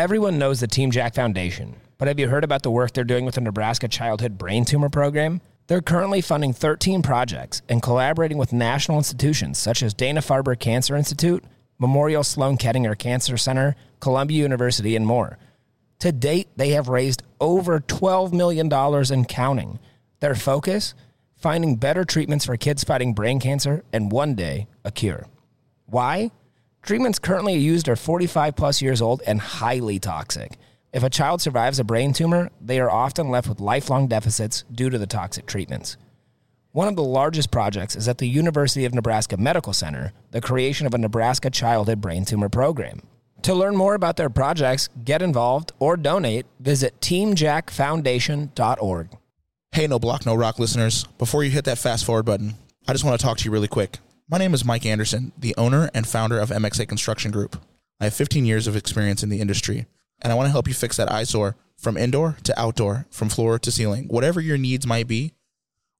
Everyone knows the Team Jack Foundation, but have you heard about the work they're doing with the Nebraska Childhood Brain Tumor Program? They're currently funding 13 projects and collaborating with national institutions such as Dana Farber Cancer Institute, Memorial Sloan Kettering Cancer Center, Columbia University, and more. To date, they have raised over $12 million and counting. Their focus? Finding better treatments for kids fighting brain cancer and one day, a cure. Why? Treatments currently used are 45 plus years old and highly toxic. If a child survives a brain tumor, they are often left with lifelong deficits due to the toxic treatments. One of the largest projects is at the University of Nebraska Medical Center, the creation of a Nebraska Childhood Brain Tumor Program. To learn more about their projects, get involved, or donate, visit teamjackfoundation.org. Hey, no block, no rock listeners. Before you hit that fast forward button, I just want to talk to you really quick. My name is Mike Anderson, the owner and founder of MXA Construction Group. I have 15 years of experience in the industry, and I want to help you fix that eyesore from indoor to outdoor, from floor to ceiling. Whatever your needs might be,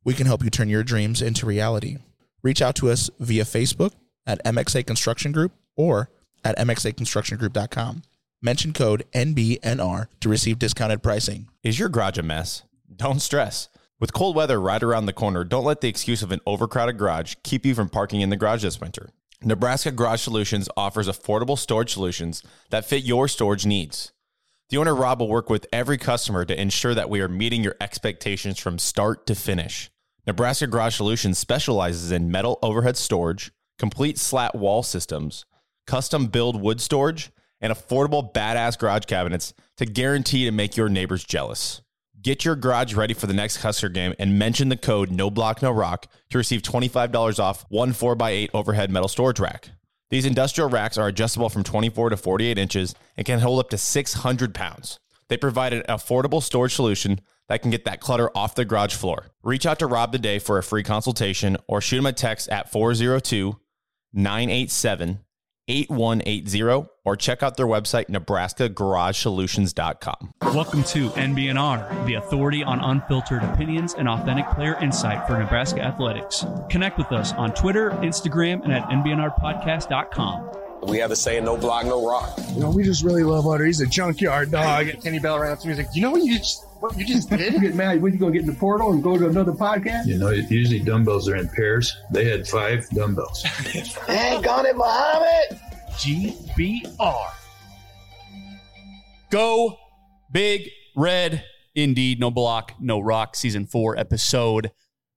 we can help you turn your dreams into reality. Reach out to us via Facebook at MXA Construction Group or at mxaconstructiongroup.com. Mention code NBNR to receive discounted pricing. Is your garage a mess? Don't stress. With cold weather right around the corner, don't let the excuse of an overcrowded garage keep you from parking in the garage this winter. Nebraska Garage Solutions offers affordable storage solutions that fit your storage needs. The owner Rob will work with every customer to ensure that we are meeting your expectations from start to finish. Nebraska Garage Solutions specializes in metal overhead storage, complete slat wall systems, custom build wood storage, and affordable badass garage cabinets to guarantee to make your neighbors jealous. Get your garage ready for the next Husker game and mention the code No Block No Rock to receive $25 off one 4x8 overhead metal storage rack. These industrial racks are adjustable from 24 to 48 inches and can hold up to 600 pounds. They provide an affordable storage solution that can get that clutter off the garage floor. Reach out to Rob today for a free consultation or shoot him a text at 402 987 8180 or check out their website, nebraskagaragesolutions.com. Welcome to NBNR, the authority on unfiltered opinions and authentic player insight for Nebraska athletics. Connect with us on Twitter, Instagram, and at NBNRpodcast.com. We have the saying, no block, no rock. You know, we just really love Otter. He's a junkyard dog. Kenny Bell ran up to me. He's like, you know what you just, what you just did? get mad. When you gonna get in the portal and go to another podcast? You know, usually dumbbells are in pairs. They had five dumbbells. Ain't got it, Muhammad. GBR. Go big red. Indeed, no block, no rock. Season four, episode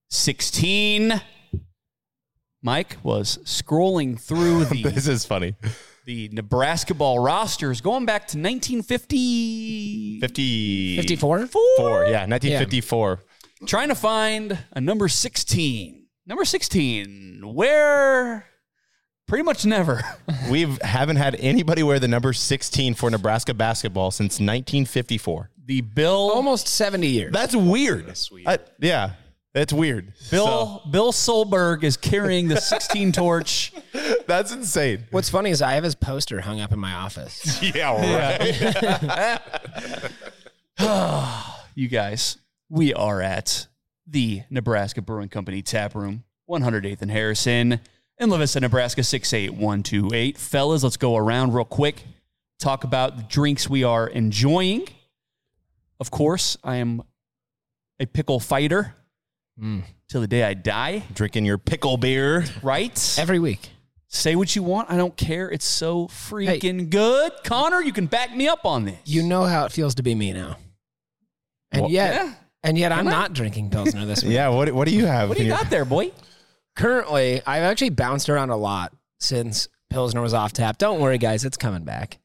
16. Mike was scrolling through the This is funny. the Nebraska ball rosters going back to 1950. 50, 54? Four, yeah, 1954. Trying to find a number 16. Number 16, where pretty much never. We haven't had anybody wear the number 16 for Nebraska basketball since 1954. The Bill Almost 70 years. That's weird. I- yeah, that's weird. Bill Bill Solberg is carrying the 16 torch. That's insane. What's funny is I have his poster hung up in my office. Yeah, right. You guys, we are at the Nebraska Brewing Company tap room, 108th and Harrison, in La Nebraska 68128. Fellas, let's go around real quick. Talk about the drinks we are enjoying. Of course, I am a pickle fighter mm. till the day I die, Drinking your pickle beer. right? Every week. Say what you want. I don't care. It's so freaking good. Connor, you can back me up on this. You know how it feels to be me now. And Well, yet, yeah. and yet I'm Am I? not drinking Pilsner this week. Yeah, what, what do you have? What do you your- got there, boy? Currently, I've actually bounced around a lot since Pilsner was off tap. Don't worry, guys, it's coming back.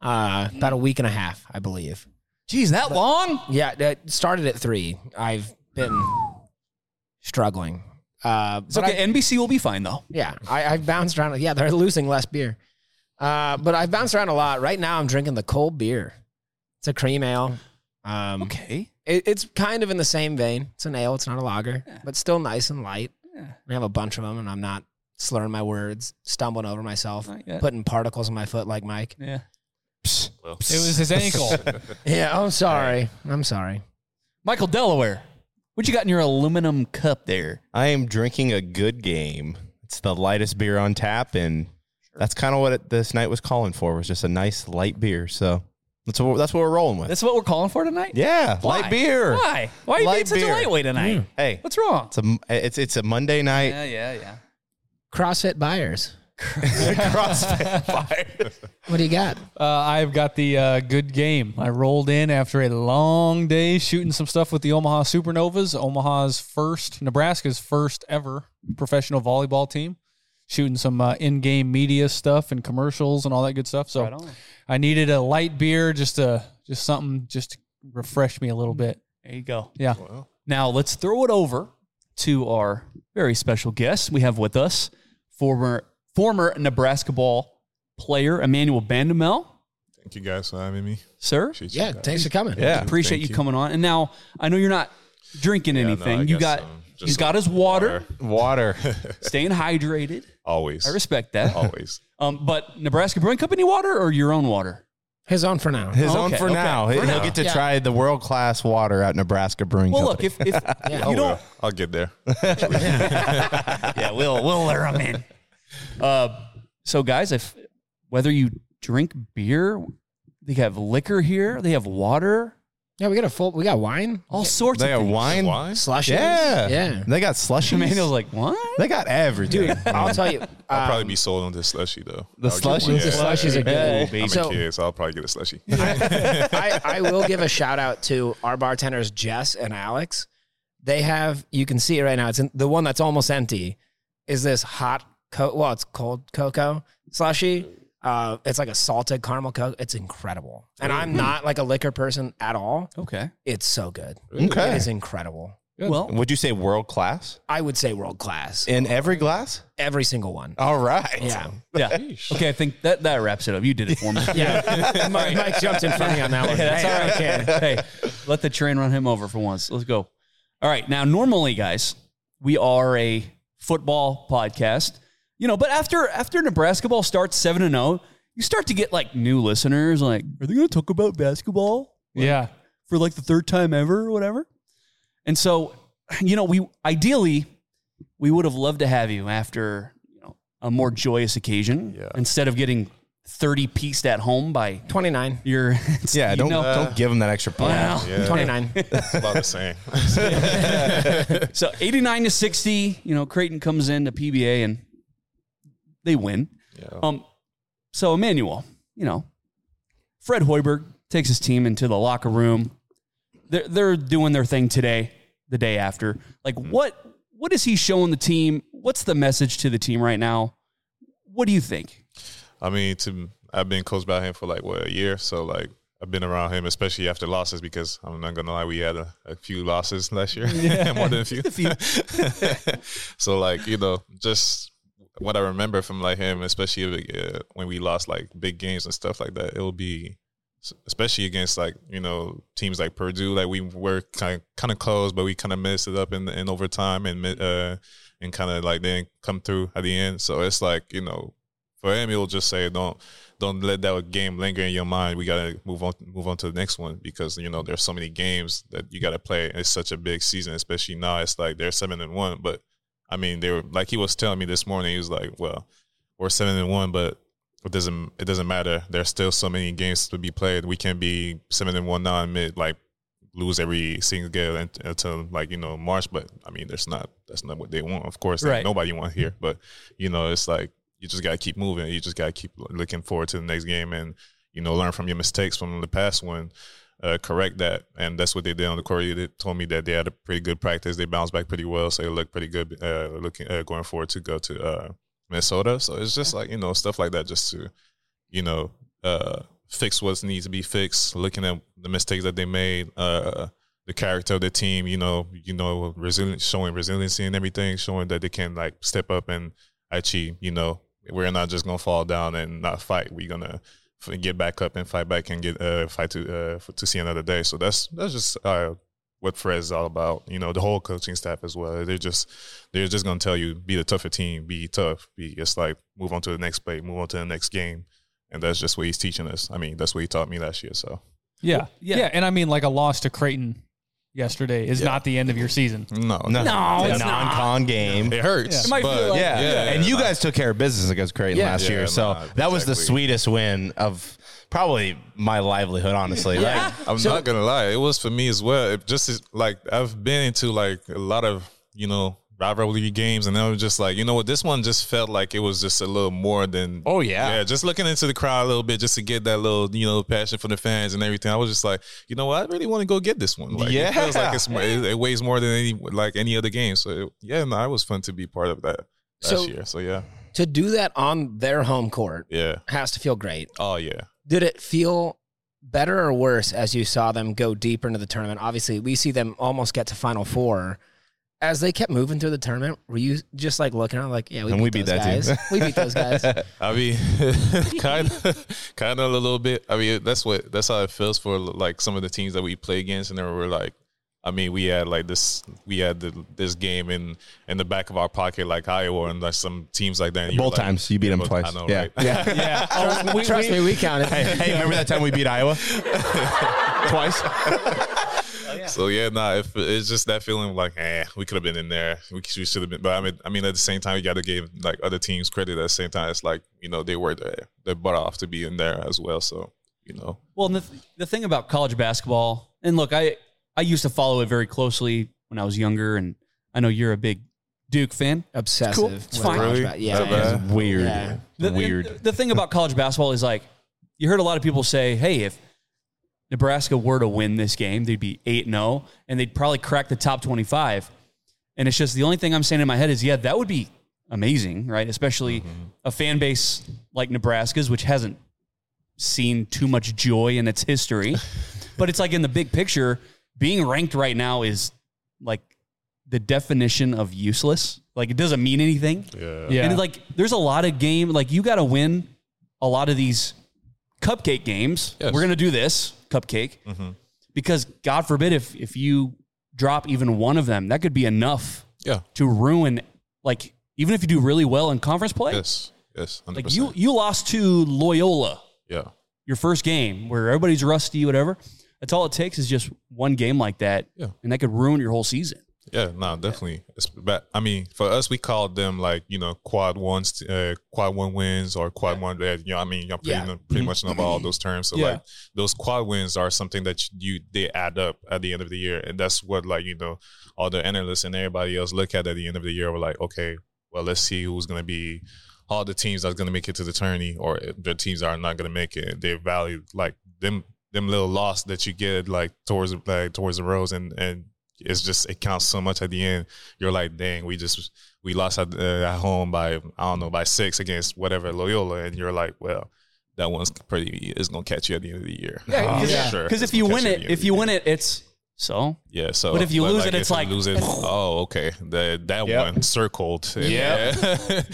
Uh, about a week and a half, I believe. Geez, that long? Yeah, it started at three. I've been struggling. Uh, It's but okay. I- NBC will be fine though. yeah, I, I've bounced around. Yeah, they're losing less beer. Uh, but I've bounced around a lot. Right now, I'm drinking the cold beer. It's a cream ale. Um, Okay. it, it's kind of in the same vein. It's an ale. It's not a lager, but still nice and light. We have a bunch of them, and I'm not slurring my words, stumbling over myself, putting particles in my foot like Mike. Yeah. It was his ankle. Yeah, I'm sorry. I'm sorry. Michael Delaware, what you got in your aluminum cup there? I am drinking a good game. It's the lightest beer on tap, and that's kind of what it, this night was calling for. Was just a nice light beer. So, That's what that's what we're rolling with. That's what we're calling for tonight. yeah, Why? light beer. Why? Why are you Light being such beer. a lightweight tonight? Hey, What's wrong? it's a it's it's a Monday night. Yeah, yeah, yeah. CrossFit buyers. CrossFit fire. What do you got? Uh, I've got the uh, good game. I rolled in after a long day shooting some stuff with the Omaha Supernovas, Omaha's first, Nebraska's first ever professional volleyball team. Shooting some uh, in-game media stuff and commercials and all that good stuff. So Right. I needed a light beer, just a just something just to refresh me a little bit. There you go. Yeah. Now let's throw it over to our very special guest. We have with us former former Nebraska ball player Emmanuel Bandoumel. Thank you guys for having me. Sir, Appreciate Yeah, guys. thanks for coming. Yeah. appreciate you you. coming on. And now I know you're not drinking Yeah, anything. I you got just he's got some his water, Water. staying hydrated. Always. I respect that. Always. Um, but Nebraska Brewing Company water or your own water? His own for now. His Okay, own for okay. now. For He'll now. get to Yeah. try the world class water at Nebraska Brewing Well, look, Company. if, if Yeah. You don't, will. I'll get there. yeah, we'll we'll lure them in. Uh, so guys, if whether you drink beer, they have liquor here, they have water, Yeah, we got a full. We got wine, all sorts they of have things. wine. Why? slushies. Yeah. yeah. They got slushies. Emmanuel's like, what? they got everything. Dude, I'll tell you. I'll um, probably be sold on this slushy though. The I'll get one. slushies? The slushies are good. baby. I'm So- a kid, so I'll probably get a slushy. I, I will give a shout out to our bartenders, Jess and Alex. They have, you can see it right now. It's in, the one that's almost empty. Is this hot, co- well, it's cold cocoa slushy. Uh, it's like a salted caramel coke. It's incredible. And I'm not like a liquor person at all. Okay. It's so good. Okay. It is incredible. Well, Would you say world class I would say world class. in every glass? Every single one. All right. Yeah. yeah. Okay, I think that that wraps it up. You did it for me. Yeah. Mike, Mike jumped in front of me on that one. Yeah, that's Hey, all right. okay. hey, let the train run him over for once. Let's go. All right. Now, normally, guys, we are a football podcast, you know, but after after Nebraska ball starts seven and zero, you start to get like new listeners. Like, are they going to talk about basketball Yeah. for like the third time ever or whatever? And so, you know, we ideally we would have loved to have you after you know a more joyous occasion Yeah. instead of getting thirty pieced at home by 29. your Yeah, you don't know- don't give them that extra point. Well, Yeah. 29. It's about the same. So 89 to 60, you know, Creighton comes in to PBA and they win. Yeah. Um, so Emmanuel, you know, Fred Hoiberg takes his team into the locker room. They're, they're doing their thing today, the day after. Like, what what is he showing the team? What's the message to the team right now? What do you think? I mean, to I've been coached by him for like what a year, so like I've been around him, especially after losses, because I'm not gonna lie, we had a, a few losses last year, more than a few. so like you know, just what I remember from like him, especially uh, when we lost like big games and stuff like that, it will be especially against like you know teams like Purdue, like we were kind of kind of close, but we kind of messed it up in in overtime and uh and kind of like didn't come through at the end. So it's like you know for him, he'll just say, "Don't don't let that game linger in your mind. We gotta move on move on to the next one because you know there's so many games that you gotta play. It's such a big season, especially now. It's like they're seven and one, but I mean they were like he was telling me this morning. He was like, "Well, we're seven and one, but." It doesn't. It doesn't matter. There's still so many games to be played. We can be seven and one now and mid like lose every single game until like you know March. But I mean, there's not. That's not what they want. Of course, like, Right. nobody want here. But you know, it's like you just gotta keep moving. You just gotta keep looking forward to the next game and you know learn from your mistakes from the past one. Uh, correct that, and that's what they did on the court. They told me that they had a pretty good practice. They bounced back pretty well, so they look pretty good. Uh, looking uh, going forward to go to uh, Minnesota. So it's just like you know stuff like that, just to you know uh, fix what needs to be fixed. Looking at the mistakes that they made, uh, the character of the team. You know, you know, showing resiliency and everything, showing that they can like step up and achieve. You know, we're not just gonna fall down and not fight. We're gonna get back up and fight back and get uh, fight to uh, for, to see another day. So that's that's just uh, what Fred's all about. You know, the whole coaching staff as well. They're just they're just gonna tell you be the tougher team, be tough, be just like move on to the next play, move on to the next game, and that's just what he's teaching us. I mean, that's what he taught me last year. So Yeah. Yeah. yeah. And I mean, like a loss to Creighton yesterday is not the end of your season. no, No, No, it's it's a not. non-con game. it hurts. It might feel but like- Yeah. yeah, and you guys took care of business against Creighton Yeah. last Yeah, year, so nah, that was the exactly. sweetest win of probably my livelihood, honestly. Like, I'm not gonna lie, it was for me as well. It just is, like I've been into like a lot of you know rivalry games, and I was just like, you know what, this one just felt like it was just a little more than. Oh yeah, yeah. Just looking into the crowd a little bit, just to get that little you know passion for the fans and everything. I was just like, you know what, I really want to go get this one. Like, Yeah. it feels like it's more, it, it weighs more than any like any other game. So it, yeah, no, it was fun to be part of that last So- year. So yeah, To do that on their home court yeah. has to feel great. Oh yeah. Did it feel better or worse as you saw them go deeper into the tournament? Obviously, we see them almost get to Final Four. As they kept moving through the tournament, were you just like looking at like, yeah, we And beat, we beat those that team. guys. we beat those guys. I mean, kind of, kind of a little bit. I mean, that's what that's how it feels for like some of the teams that we play against, and they were like, I mean, we had like this, we had the, this game in in the back of our pocket, like Iowa, and like some teams like that. and you were Both like- times. You beat them both- twice. I know, Yeah. right? Yeah. yeah. Trust, me, trust me, we counted. hey, hey, remember that time we beat Iowa twice? So yeah, nah, if it's just that feeling like, eh, we could have been in there. We, we should have been. But I mean, I mean, at the same time, you got to give like other teams credit. At the same time, it's like you know they were there, they butt off to be in there as well. So you know, Well, and the, the thing about college basketball, and look, I, I used to follow it very closely when I was younger, and I know you're a big Duke fan. Obsessive. Cool. It's with fine. Really? Yeah. That yeah. bad? Weird. Yeah. The, Weird. The, the thing about college basketball is like, you heard a lot of people say, hey, if Nebraska were to win this game, they'd be 8 0, and they'd probably crack the top 25. And it's just the only thing I'm saying in my head is, yeah, that would be amazing, right? Especially a fan base like Nebraska's, which hasn't seen too much joy in its history. but it's like in the big picture, being ranked right now is like the definition of useless. Like it doesn't mean anything. yeah, Yeah. And like, there's a lot of game. Like, you got to win a lot of these cupcake games. Yes. We're gonna do this cupcake Mhm. because God forbid if if you drop even one of them, that could be enough yeah, to ruin. Like, even if you do really well in conference play, yes, yes, 100%. like you you lost to Loyola yeah. your first game where everybody's rusty, whatever. That's all it takes is just one game like that, Yeah. and that could ruin your whole season. Yeah, no, definitely. It's, but I mean, for us, we called them like you know quad ones, uh, quad one wins or quad one. Uh, you know, I mean, y'all pretty, Yeah. pretty much know about all those terms. So Yeah. like those quad wins are something that you they add up at the end of the year, and that's what like you know all the analysts and everybody else look at at the end of the year. We're like, okay, well, let's see who's going to be all the teams that's going to make it to the tourney, or the teams that are not going to make it. They value like them them little loss that you get like towards like towards the rows and and it's just it counts so much at the end. You're like, dang, we just we lost at, uh, at home by I don't know by six against whatever Loyola, and you're like, well, that one's pretty is gonna catch you at the end of the year. Yeah, For because sure. if you win it, at the end if you year. win it, it's so. yeah. So, But if you lose it, it's like- lose it. Oh, okay. That that Yep. one circled. Yep.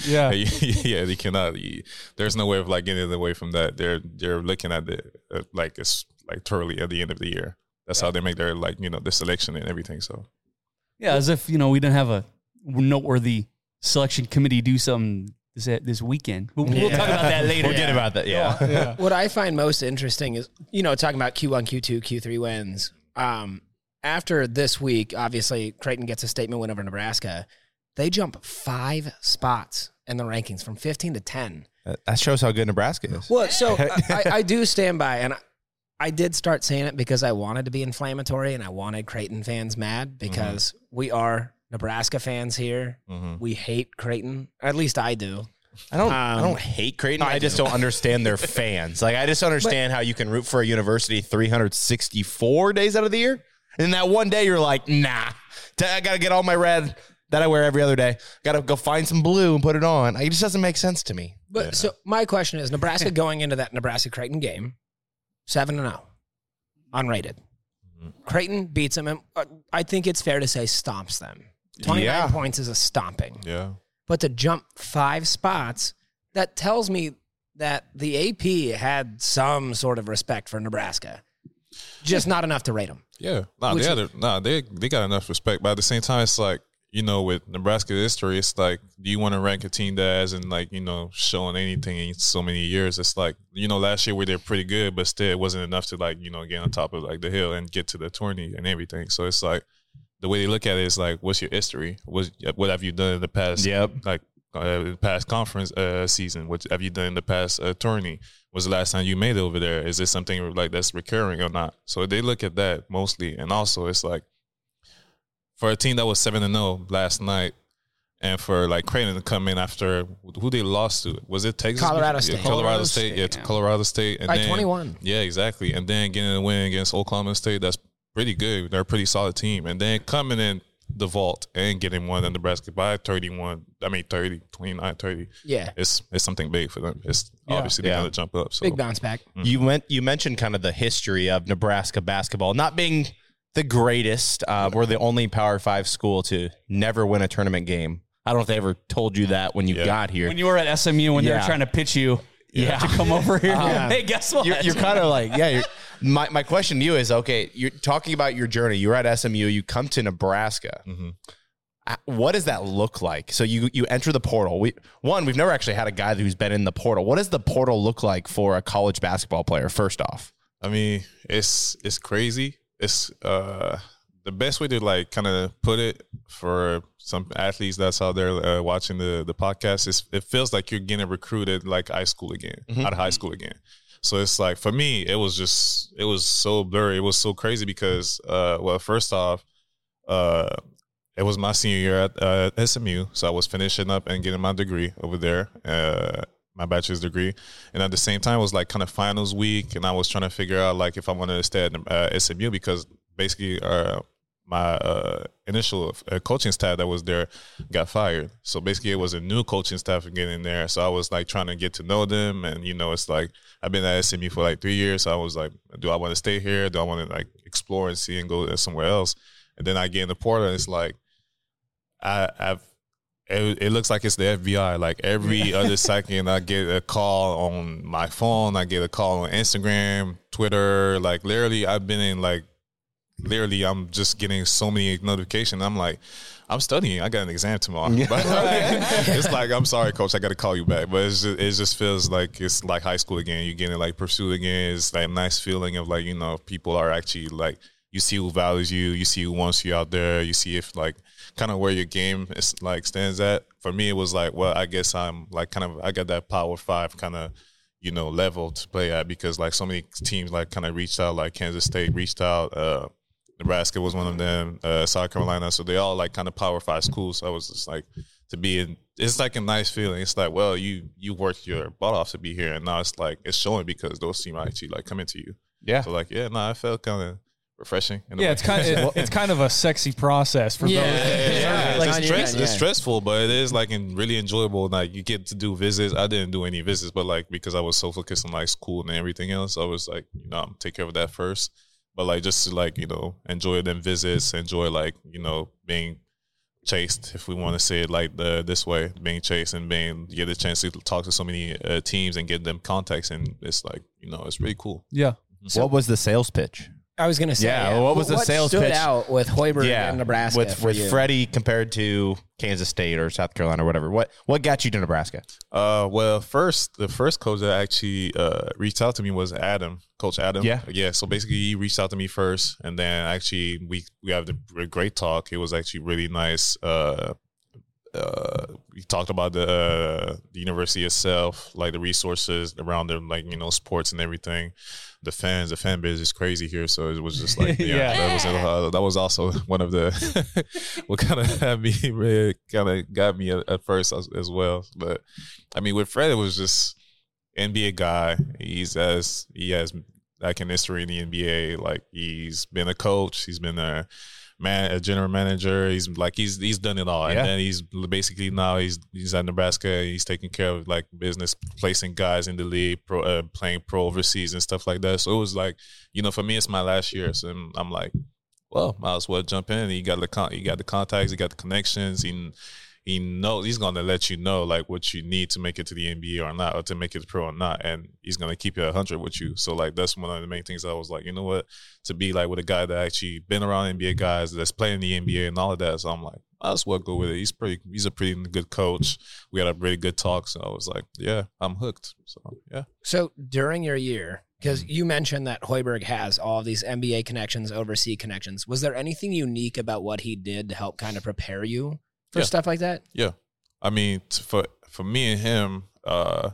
yeah, yeah. They cannot. There's no way of like getting away from that. They're they're looking at it uh, like it's like totally at the end of the year. That's how they make their like you know the selection and everything. So Yeah, as if you know we didn't have a noteworthy selection committee do something this this weekend. We'll, we'll talk about that later. Forget about that. Yeah. yeah. What I find most interesting is, you know, talking about Q1, Q2, Q3 wins. Um, after this week, obviously, Creighton gets a statement win over Nebraska. They jump five spots in the rankings from 15 to 10. That- That shows how good Nebraska is. Well, so I, I, I do stand by, and I, I did start saying it because I wanted to be inflammatory and I wanted Creighton fans mad because we are Nebraska fans here. mhm. We hate Creighton, at least I do. I don't. I Um, don't hate Creighton. I I, just do. don't understand their fans. Like I just don't understand how you can root for a university 364 days out of the year, and then that one day you're like, nah, I gotta get all my red that I wear every other day. Gotta go find some blue and put it on. It just doesn't make sense to me. But so my question is Nebraska going into that Nebraska Creighton game, 7 and 0, unrated. Creighton beats them, and uh, I think it's fair to say stomps them. 29 Yeah. points is a stomping. yeah. But to jump five spots, that tells me that the AP had some sort of respect for Nebraska, just not enough to rate them. Yeah, nah, Which- they, had a, nah, they they got enough respect, but at the same time, it's like you know, with Nebraska history, it's like, do you want to rank a team that hasn't like you know shown anything in so many years? It's like you know, last year we did pretty good, but still, it wasn't enough to like you know get on top of like the hill and get to the tourney and everything. So it's like the way they look at it is like, what's your history? What what have you done in the past? Yep. like uh, past conference uh, season. What have you done in the past uh, tourney? was the last time you made it over there? Is this something like that's recurring or not? So they look at that mostly, and also it's like for a team that was seven and zero last night, and for like Creighton to come in after who they lost to, was it Texas? Colorado Yeah, State. Colorado, Colorado State, State, yeah, to yeah. Colorado State, and By 21. Yeah, exactly, and then getting a win against Oklahoma State. That's pretty good. They're a pretty solid team, and then coming in the vault and getting one in Nebraska by 31 I mean 30 29 30 Yeah. it's it's something big for them it's Yeah. obviously they're Yeah. gonna jump up so Big bounce back. Mm-hmm. You went. You mentioned kind of the history of Nebraska basketball not being the greatest. Uh, we're the only Power Five school to never win a tournament game. I don't know if they ever told you that when you got here. When you were at SMU, when they Yeah. were trying to pitch you, Yeah. to come over here. Uh, hey, guess what? You're, you're kind of like, yeah. You're, my my question to you is, okay, you're talking about your journey. You're at SMU. You come to Nebraska. Mm-hmm. Uh, What does that look like? So you you enter the portal. We one, we've never actually had a guy who's been in the portal. What does the portal look like for a college basketball player? First off, I mean, it's it's crazy. It's uh the best way to like kind of put it for some athletes that's out there uh, watching the the podcast is it feels like you're getting recruited like high school again, Mhm. out of high school again. So it's like for me, it was just it was so blurry. It was so crazy because uh well, first off, uh it was my senior year at uh, SMU, so I was finishing up and getting my degree over there, uh, my bachelor's degree, and at the same time it was like kind of finals week, and I was trying to figure out like if I wanted to stay at uh, SMU because basically uh, my uh, initial uh, coaching staff that was there got fired, so basically it was a new coaching staff getting there, so I was like trying to get to know them, and you know it's like I've been at SMU for like three years, so I was like, do I want to stay here? Do I want to like explore and see and go somewhere else? And then I get in the portal, and it's like I, I've it, it looks like it's the FBI. Like every other second, I get a call on my phone. I get a call on Instagram, Twitter. Like literally, I've been in like literally, I'm just getting so many notifications. I'm like, I'm studying. I got an exam tomorrow. But it's like, I'm sorry, coach. I got to call you back. But it's just, it just feels like it's like high school again. You're getting like pursued again. It's like a nice feeling of like you know people are actually like you see who values you. You see who wants you out there. You see if like kind of where your game is like stands at. For me, it was like, well, I guess I'm like kind of I got that power five kind of you know level to play at because like so many teams like kind of reached out. Like Kansas State reached out. Uh, Nebraska was one of them. Uh, South Carolina. So they all like kind of power five schools. So I was just like to be in. It's like a nice feeling. It's like, well, you you worked your butt off to be here, and now it's like it's showing because those teams actually like coming to you. Yeah. So like, yeah, no, I felt kind of refreshing. in Yeah, way. it's kind of it- it's kind of a sexy process for yeah, those. yeah, Like, it's, stress, yeah. it's stressful, but it is like in really enjoyable. Like you get to do visits. I didn't do any visits, but like because I was so focused on like school and everything else, I was like, you know, I'm take care of that first. But like just to like you know enjoy them visits, enjoy like you know being chased, if we want to say it like the this way, being chased and being get a chance to talk to so many uh, teams and get them contacts, and it's like you know it's really cool. Yeah. what was the sales pitch? I was gonna say, yeah. yeah. What was the What sales stood pitch out with Hoiberg and Nebraska with for with you? Freddie compared to Kansas State or South Carolina or whatever? What what got you to Nebraska? Uh, well, first the first coach that actually uh reached out to me was Adam, Coach Adam. Yeah. yeah. So basically, he reached out to me first, and then actually we we have a great talk. It was actually really nice. Uh, uh, we talked about the uh, the university itself, like the resources around them, like you know sports and everything. The fans, the fan base is crazy here, so it was just like yeah, Yeah. that was uh, that was also one of the what kind of had me really kind of got me at, at first as, as well. But I mean, with Fred, it was just NBA guy. He's as he has like an history in the NBA. Like he's been a coach. He's been a man, a general manager. He's like he's he's done it all. Yeah. And then he's basically now he's he's at Nebraska. He's taking care of like business, placing guys in the league, pro, uh, playing pro overseas and stuff like that. So it was like you know, for me, it's my last year. So I'm, I'm like, well, might as well jump in. He got the con- he got the contacts, he got the connections. He he knows he's gonna let you know like what you need to make it to the NBA or not, or to make it pro or not, and he's gonna keep it hundred with you. So like that's one of the main things I was like, you know what, to be like with a guy that actually been around NBA guys that's playing the NBA and all of that. So I'm like, I just well go with it. He's pretty, he's a pretty good coach. We had a really good talk, so I was like, yeah, I'm hooked. So yeah. So during your year, because Mm-hmm. you mentioned that Hoiberg has all these NBA connections, overseas connections, was there anything unique about what he did to help kind of prepare you for Yeah. stuff like that? Yeah, I mean, t- for for me and him, uh,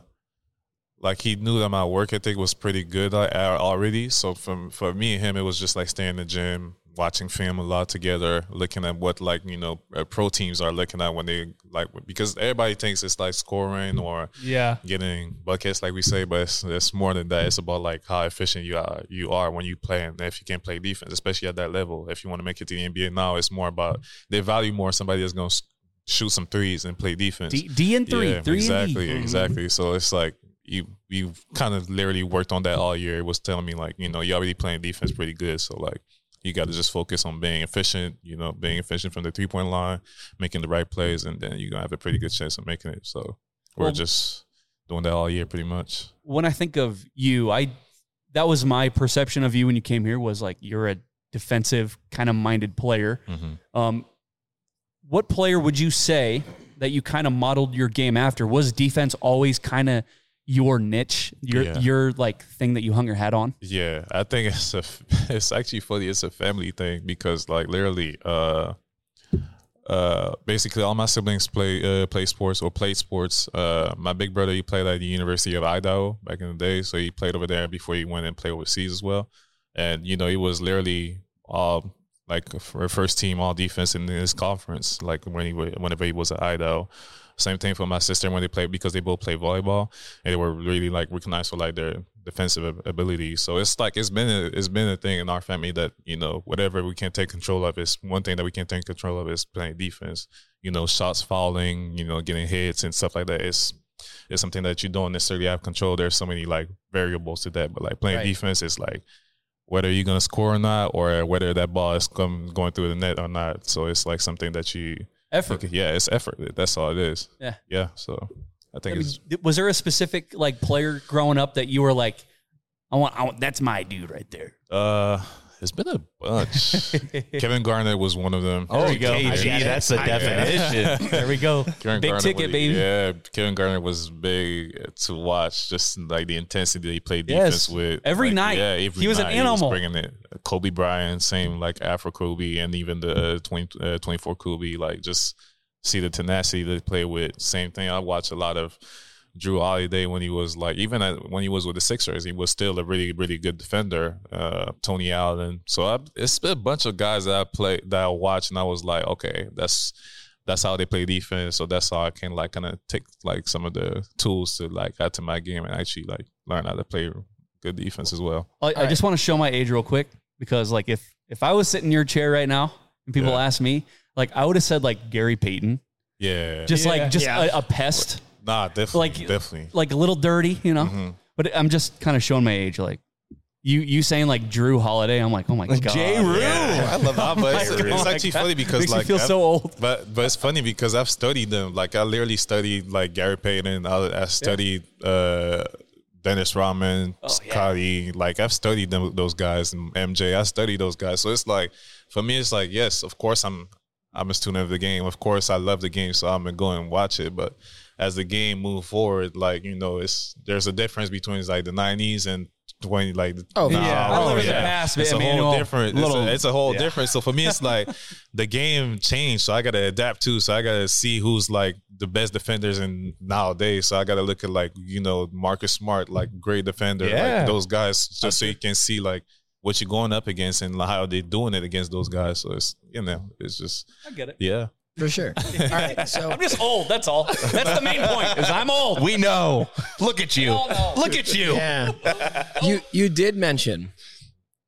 like he knew that my work ethic was pretty good uh, already. So from for me and him, it was just like staying in the gym, watching film a lot together, looking at what like you know uh, pro teams are looking at when they like because everybody thinks it's like scoring or Yeah. getting buckets like we say, but it's, it's more than that. It's about like how efficient you are you are when you play and if you can play defense, especially at that level. If you want to make it to the NBA now, it's more about they value more somebody that's gonna s- shoot some threes and play defense. D- D and three, Yeah, three and D. exactly, Mhm. exactly. So it's like you you kind of literally worked on that all year. It was telling me like you know you already playing defense pretty good, so like you got to just focus on being efficient. You know, being efficient from the three point line, making the right plays, and then you're gonna have a pretty good chance of making it. So we're Well- just doing that all year pretty much. when I think of you, I that was my perception of you when you came here was like you're a defensive kind of minded player. Mm-hmm. Um, what player would you say that you kind of modeled your game after? Was defense always kind of your niche, your Yeah. your like thing that you hung your hat on? Yeah, I think it's a it's actually funny. It's a family thing because like literally, uh, uh, basically all my siblings play uh, play sports or played sports. Uh, my big brother he played at the University of Idaho back in the day, so he played over there before he went and played overseas as well. And you know, he was literally all like for first team all defense in his conference. Like when he whenever he was at Idaho. Same thing for my sister when they played because they both play volleyball and they were really like recognized for like their defensive ab- ability. So it's like it's been a, it's been a thing in our family that you know whatever we can't take control of is one thing that we can't take control of is playing defense. You know, shots falling, you know, getting hits and stuff like that. It's it's something that you don't necessarily have control. There's so many like variables to that, but like playing Right. defense is like whether you're gonna score or not, or whether that ball is come going through the net or not. So it's like something that you Effort. Yeah, it's effort. That's all it is. Yeah. yeah. So I think I mean, it's was there a specific like player growing up that you were like, I want, I want that's my dude right there. Uh, it's been a bunch. Kevin Garnett was one of them. Oh, There you go. KG, I get it. that's the definition. There we go. Kevin Big Garnett ticket, was- baby. Yeah, Kevin Garnett was big to watch. Just like the intensity that he played Yes. defense with Every Like, night. Yeah, every He was an night animal. bringing it. Kobe Bryant, same like Afro Kobe, and even the uh, 20, uh, 24 Kobe. Like just see the tenacity they play with. Same thing. I watch a lot of. Jrue Holiday when he was like even at, when he was with the Sixers, he was still a really really good defender. Uh, Tony Allen. So I, it's been a bunch of guys that I play that I watched, and I was like, okay, that's that's how they play defense. So that's how I can like kind of take like some of the tools to like add to my game and actually like learn how to play good defense as well. I, I just want to show my age real quick because like if if I was sitting in your chair right now and people Yeah. ask me, like I would have said like Gary Payton, Yeah, just Yeah. like just Yeah. a, a pest, nah, definitely, like definitely. like a little dirty, you know. Mhm. But I'm just kind of showing my age, like. You you saying like Jrue Holiday? I'm like, oh my god, Jrue. Yeah, I love that. But it's, Oh it's actually God. funny because Makes me like feel I've- so old. But but it's funny because I've studied them. Like I literally studied like Gary Payton. I, I studied uh, Dennis Rodman, Oh, Scotty. Like I've studied them, those guys and MJ. I studied those guys. So it's like for me, it's like yes, of course I'm I'm a student of the game. Of course I love the game, so I'm gonna go and watch it. But as the game move forward, like you know, it's there's a difference between like the '90s and 20 like Oh, now. yeah. I live in the past, it's a Emmanuel. whole different it's, Little- a, it's a whole yeah. different so for me it's like the game changed so i gotta adapt too so i gotta see who's like the best defenders in nowadays so i gotta look at like you know marcus smart like great defender Yeah. like those guys just so you can see like what you're going up against and how they're doing it against those guys so it's you know it's just I get it. yeah For sure. All right. So I'm just old. That's all. That's the main point. Is I'm old. We know. Look at you. Look at you. yeah, you you did mention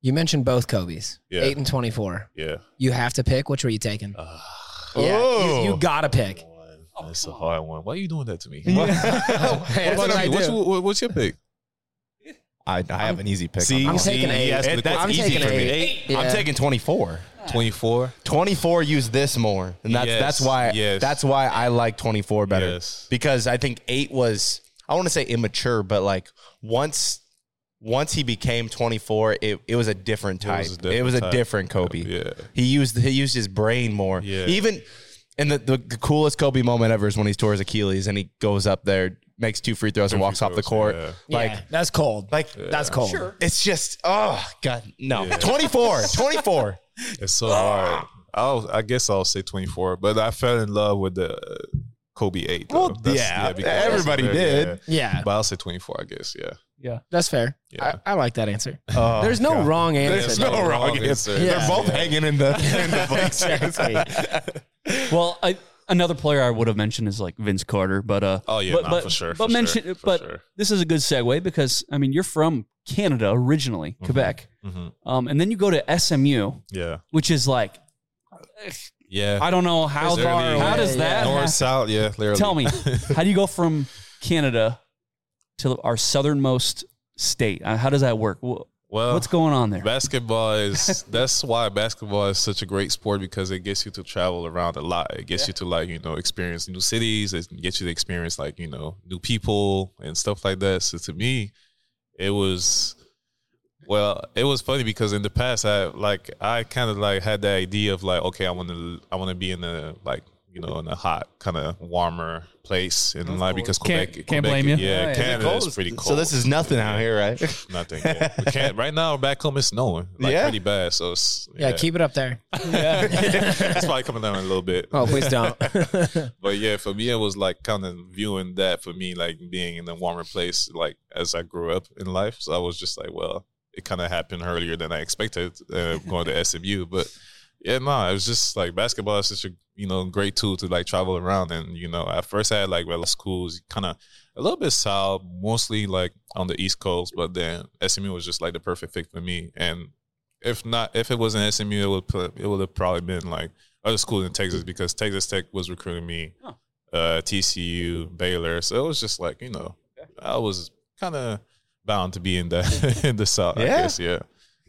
you mentioned both Kobe's Yeah. eight and twenty four. yeah You have to pick. Which were you taking? Uh, yeah, Oh. you, you gotta pick. that's a hard one why are you doing that to me Hey, what, about what What's, do. what- what's your pick I, I have an easy pick. See, on I'm taking see, eight. he asked me the That's I'm easy taking for me. eight. Yeah. I'm taking 24. 24 24 use this more and that's Yes, that's why yes. that's why i like 24 better Yes. because i think 8 was i want to say immature but like once once he became 24 it, it was a different It type was a it different was a type. different kobe Yeah. he used he used his brain more Yeah. even and the, the, the coolest kobe moment ever is when he tore his achilles and he goes up there makes two free throws and walks free off the throws, court yeah. like yeah, that's cold. like that's cold. Sure. it's just oh god no Yeah. 24 24 It's so hard. I'll, I guess I'll say 24, but I fell in love with the Kobe eight. Though. Well, yeah, because- everybody did. Yeah. but I'll say twenty four. I guess. Yeah. Yeah. That's fair. Yeah. I, I like that answer. Oh, There's no God. wrong answer. There's no no wrong wrong answer. answer. Yeah. They're both hanging in the in the Exactly. Well, I, another player I would have mentioned is like Vince Carter, but uh, Oh, yeah, but, nah, but, for sure, But for mention, sure, for but sure. this is a good segue because I mean you're from Canada originally, Mm-hmm. Quebec, Mhm. um, and then you go to SMU, Yeah. which is like Yeah. I don't know how far. literally- how does that North happen? south? Yeah. Literally. Tell me, how do you go from Canada to our southernmost state? Uh, How does that work? Well, What's going on there? Basketball is that's why basketball is such a great sport because it gets you to travel around a lot. It gets you to like you know experience new cities. It gets you to experience like you know new people and stuff like that. So to me, it was well, it was funny because in the past I like I kind of like had the idea of like okay, I want to I want to be in a like you know in a hot kind of warmer place in life because Can't- Quebec can't Quebec- blame you. Yeah, Yeah, is it Canada is cold? pretty cold. So this is nothing out here, right? Nothing. Yeah. We can't, right now, back home it's snowing like Yeah? pretty bad. So it's, Yeah, keep it up there. Yeah, it's probably coming down a little bit. Oh, please don't. but yeah, for me, it was like kind of viewing that for me, like being in a warmer place, like as I grew up in life. So I was just like, well, it kind of happened earlier than I expected uh, going to SMU. But yeah, no, it was just like basketball is such a you know great tool to like travel around. And you know, at first I had like well schools, kind of a little bit south, mostly like on the East Coast. But then SMU was just like the perfect fit for me. And if not, if it wasn't SMU, it would put, it would have probably been like other schools in Texas because Texas Tech was recruiting me, uh, TCU, Baylor. So it was just like you know, I was kind of bound to be in the in the South. I guess, yeah.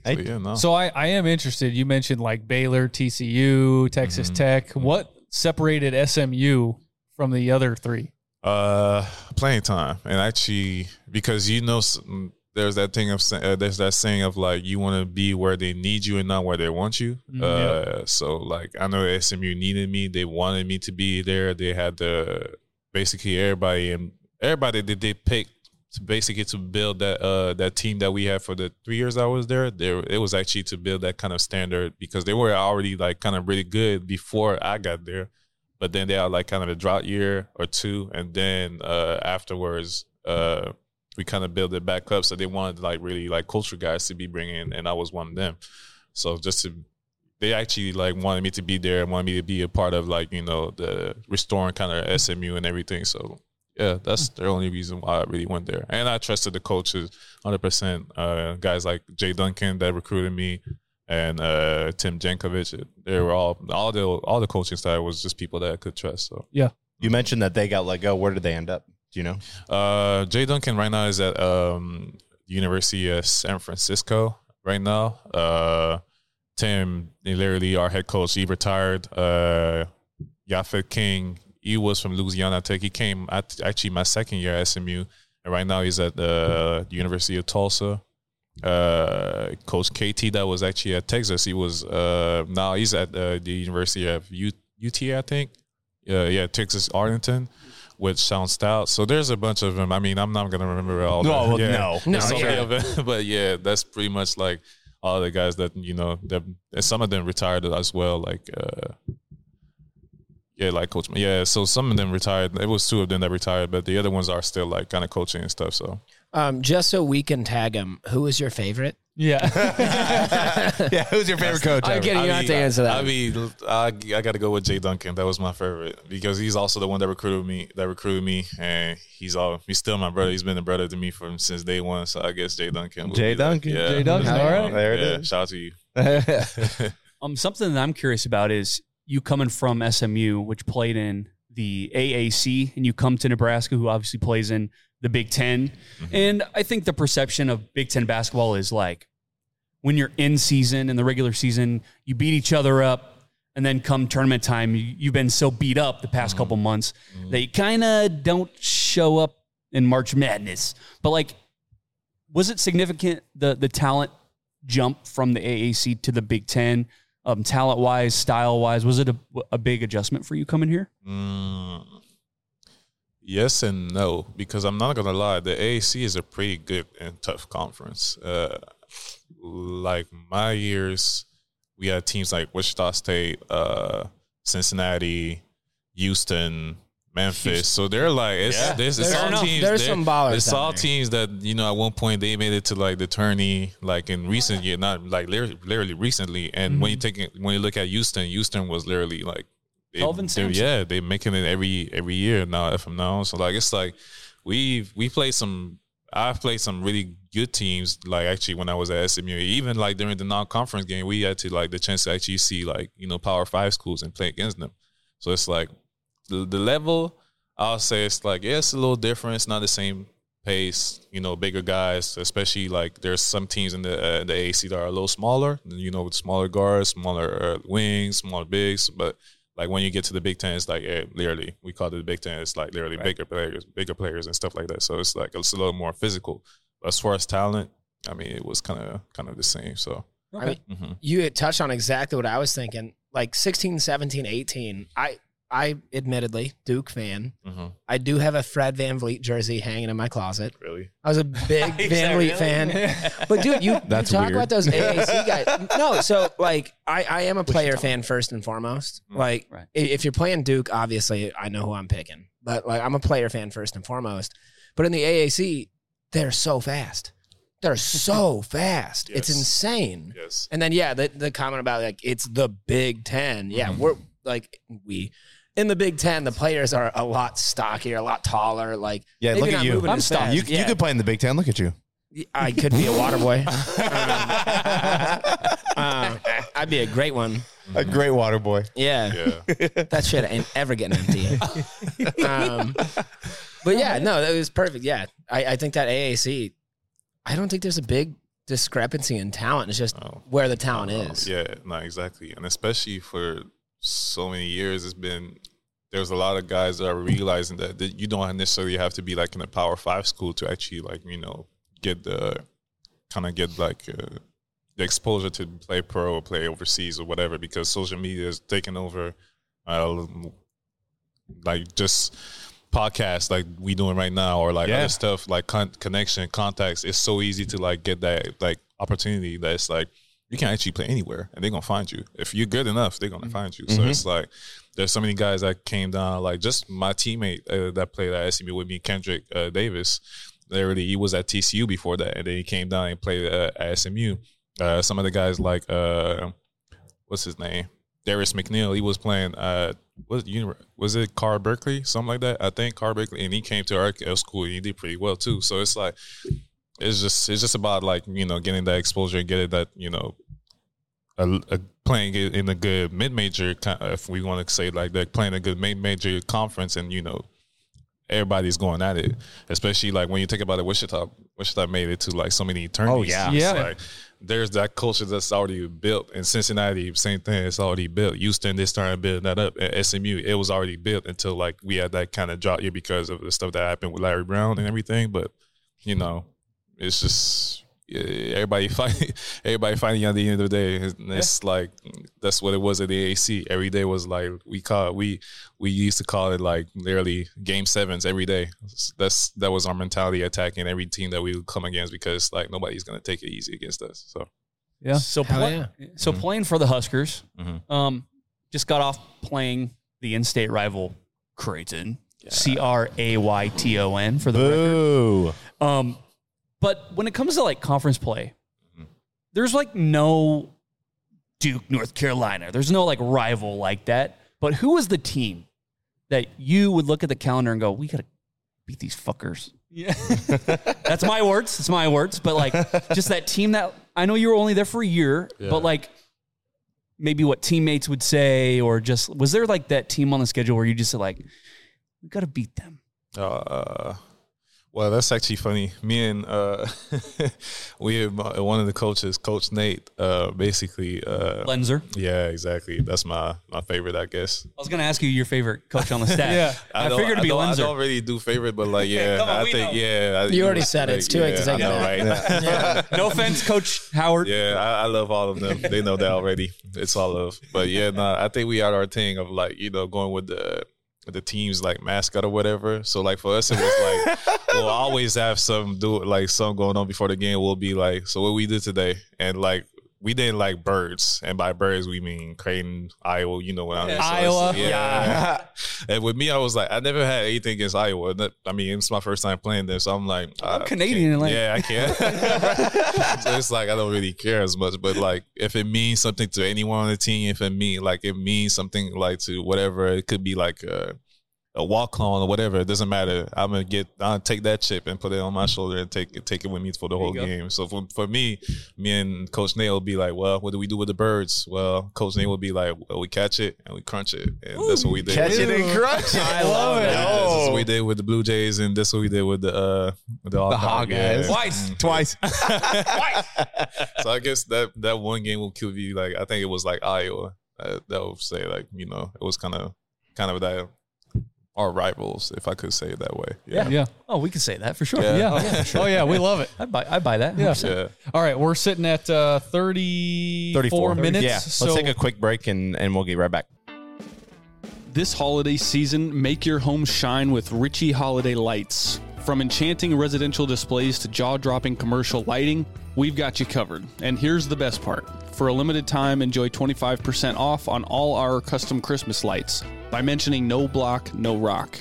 So, yeah, no. So I, I am interested. You mentioned like Baylor, TCU, Texas Mm-hmm. Tech. What separated SMU from the other three? Uh, playing time, and actually, because you know, mm, there's that thing of uh, there's that saying of like you want to be where they need you and not where they want you. Mhm. Uh, so like I know SMU needed me; they wanted me to be there. They had the basically everybody and everybody that they picked to basically to build that uh that team that we had for the three years I was there. There it was actually to build that kind of standard because they were already like kind of really good before I got there but then they had like kind of a drought year or two, and then uh, afterwards uh, we kind of built it back up. So they wanted like really like culture guys to be bringing, and I was one of them. So just to they actually like wanted me to be there and wanted me to be a part of like you know the restoring kind of SMU and everything. So yeah, that's the only reason why I really went there, and I trusted the coaches hundred percent. Uh, guys like Jay Duncan that recruited me and uh, Tim Jankovich. They were all all the all the coaching staff was just people that I could trust. So Yeah. You mentioned that they got let go. Where did they end up? Do you know? uh, Jay Duncan right now is at um, University of San Francisco right now. Uh, Tim, literally our head coach, he retired. Uh, Yaphett King, he was from Louisiana Tech. He came at actually my second year at SMU, and right now he's at the University of Tulsa. Uh, Coach KT that was actually at Texas. He was uh, now he's at uh, the University of U- UT, I think. Uh, yeah, Texas Arlington with Sean Stout. So there's a bunch of them. I mean, I'm not gonna remember all. No, yeah, no. No, so yeah. of them. but yeah, that's pretty much like all the guys that you know. That and some of them retired as well. Like uh, yeah, like Coach. Yeah, so some of them retired. It was two of them that retired, but the other ones are still like kind of coaching and stuff. So Um, just so we can tag him, who is your favorite? Yeah. yeah, who's your favorite coach? I'm ever? kidding. You don't have to answer that. I mean, I, I got to go with Jay Duncan. That was my favorite because he's also the one that recruited me. That recruited me, and he's all he's still my brother. He's been a brother to me from since day one. So I guess Jay Duncan. Jay be like- Duncan. yeah. Jay Duncan, all right. There it yeah, is. Shout out to you. Um, something that I'm curious about is you coming from SMU, which played in the AAC, and you come to Nebraska, who obviously plays in the Big 10 mm-hmm. And I think the perception of Big Ten basketball is like when you're in season in the regular season, you beat each other up, and then come tournament time, you, you've been so beat up the past mm-hmm. couple months mm-hmm. that you kind of don't show up in March Madness. But like, was it significant the the talent jump from the AAC to the Big Ten, um, talent wise, style wise? Was it a, a big adjustment for you coming here? Mm, yes and no, because I'm not gonna lie, the AAC is a pretty good and tough conference. Uh, like my years, we had teams like Wichita State, uh, Cincinnati, Houston, Memphis. So they're like it's Yeah. this it's There's all some- teams. there's they're- some ballers It's all there. teams that you know at one point they made it to like the tourney like in recent year, not like literally, literally recently. And when you mm-hmm. take it, when you look at Houston, Houston was literally like they, they're- yeah, they're making it every every year now from now on. So like it's like we've we played some I've played some really good teams like actually when I was at SMU. Even like during the non conference game, we had to like the chance to actually see like, you know, power five schools and play against them. So it's like the the level I'll say it's like, yeah, it's a little different. It's not the same pace, you know, bigger guys, especially like there's some teams in the uh, the AAC that are a little smaller, you know, with smaller guards, smaller uh, wings, smaller bigs, but like when you get to the Big Ten, it's like literally we call it the Big Ten. It's like literally bigger players, bigger players and stuff like that. So it's like it's a little more physical. But as far as talent, I mean, it was kind of kind of the same. So I mean, Mhm. you had touched on exactly what I was thinking. Like 16, 17, 18. I I admittedly Duke fan. Mhm. I do have a Fred VanVleet jersey hanging in my closet. Really? I was a big Is VanVleet really? fan. But dude, you, you talk weird. about those AAC guys. No, so like I, I am a player fan first and foremost. Like Right. if you're playing Duke, obviously I know who I'm picking. But like I'm a player fan first and foremost. But in the AAC, they're so fast. They're so fast. It's insane. yes, And then yeah, the the comment about like it's the Big Ten. Yeah, Mhm. we're like we in the Big Ten, the players are a lot stockier, a lot taller. Like Yeah, maybe look not at you. I'm as stopped. fast. You, Yeah. you could play in the Big Ten. Look at you. I could be a water boy. Uh, I'd be a great one. A great water boy. Yeah, yeah. that shit ain't ever getting empty. um, but yeah, no, that was perfect. Yeah, I, I think that AAC. I don't think there's a big discrepancy in talent. It's just Oh. where the talent Uh, is. Yeah, no, exactly. And especially for so many years, it's been there's a lot of guys that are realizing that, that you don't necessarily have to be like in a power five school to actually like, you know, get the kind of get like uh, the exposure to play pro or play overseas or whatever because social media is taking over uh, like just podcasts like we doing right now or like Yeah. other stuff like con- connection contacts it's so easy to like get that like opportunity that it's like you can actually play anywhere and they're gonna find you. If you're good enough they're gonna find you. So Mhm. it's like there's so many guys that came down like just my teammate uh, that played at SMU with me Kendric uh, Davis literally he was at TCU before that and then he came down and played uh, at SMU uh, some of the guys like uh, what's his name? Darius McNeill he was playing uh was you was it Cal Berkeley? Something like that I think Cal Berkeley and he came to our school and he did pretty well too. So it's like it's just it's just about like you know getting that exposure and getting that you know a, a playing in a good mid major if we want to say like that playing a good mid major conference and you know everybody's going at it especially like when you think about it Wichita Wichita made it to like so many oh, tournaments yeah. Yeah. like there's that culture that's already built in Cincinnati same thing it's already built Houston they started building that up at SMU it was already built until like we had that kind of drop year because of the stuff that happened with Larry Brown and everything but you know it's just everybody fighting. Everybody fighting at the end of the day. It's, it's like that's what it was at the ac Every day was like we call it, we we used to call it like literally game sevens every day. That's that was our mentality attacking every team that we would come against because like nobody's gonna take it easy against us. So Yeah. So Hell play, yeah. so playing for the Huskers, Mhm. um, just got off playing the in-state rival Creighton, C R A Y T O N for the record. Um, but when it comes to like conference play, there's like no Duke, North Carolina. There's no like rival like that. But who was the team that you would look at the calendar and go, we gotta beat these fuckers? Yeah. That's my words. It's my words. But like just that team that I know you were only there for a year, Yeah. but like maybe what teammates would say, or just was there like that team on the schedule where you just said like, we gotta beat them? Uh, well, that's actually funny. Me and uh, we have one of the coaches, Coach Nate. Uh, basically, uh, Loenser. yeah, exactly. That's my my favorite, I guess. I was gonna ask you your favorite coach on the staff. Yeah. I, don't- figured it'd be I don't, I Loenser. don't really do favorite, but like, yeah, on, I think, know. yeah. I, You already said it. It's too late to yeah, take I know, right? Yeah. no offense, Coach Howard. Yeah, I, I love all of them. They know that already. It's all love. But yeah, nah, I think we had our thing of like, you know, going with the the team's like mascot or whatever. So like for us it was like we'll always have some do like some going on before the game. We'll be like, so what we did today? And like we didn't like birds, and by birds we mean Creighton, Iowa. You know what I mean? So it's- Iowa. yeah. and with me, I was like, I never had anything against Iowa. I mean, it's my first time playing there, so I'm like, I'm I Canadian, like- yeah, I can't. so it's like I don't really care as much, but like if it means something to anyone on the team, if it mean like it means something like to whatever, it could be like a, a walk on or whatever. It doesn't matter. I'm gonna get, I'll take that chip and put it on my shoulder and take it, take it with me for the whole game. So for for me, me and Coach Nate will be like, well, what do we do with the birds? Well, Coach Nate will be like, well, we catch it and we crunch it, and that's what we did. Catch it and crunch it. I love it. This is what we did with the Blue Jays, and this is what we did with the uh the, The Hog guys. Twice. Twice. so I guess that that one game will kill you. Like I think it was like Iowa. Uh, that would say like you know it was kind of kind of that our rivals, if I could say it that way. Yeah. Yeah. Oh, we can say that for sure. Yeah. Yeah. Oh, yeah, sure. Oh yeah, we love it. I buy, I buy that. Yeah. Yeah. All right, we're sitting at uh, 34, 34 minutes. Yeah. So Let's take a quick break and, and we'll get right back. This holiday season, make your home shine with Richey Holiday Lights. From enchanting residential displays to jaw dropping commercial lighting, we've got you covered. And here's the best part for a limited time, enjoy 25% off on all our custom Christmas lights by mentioning No Block, No Rock.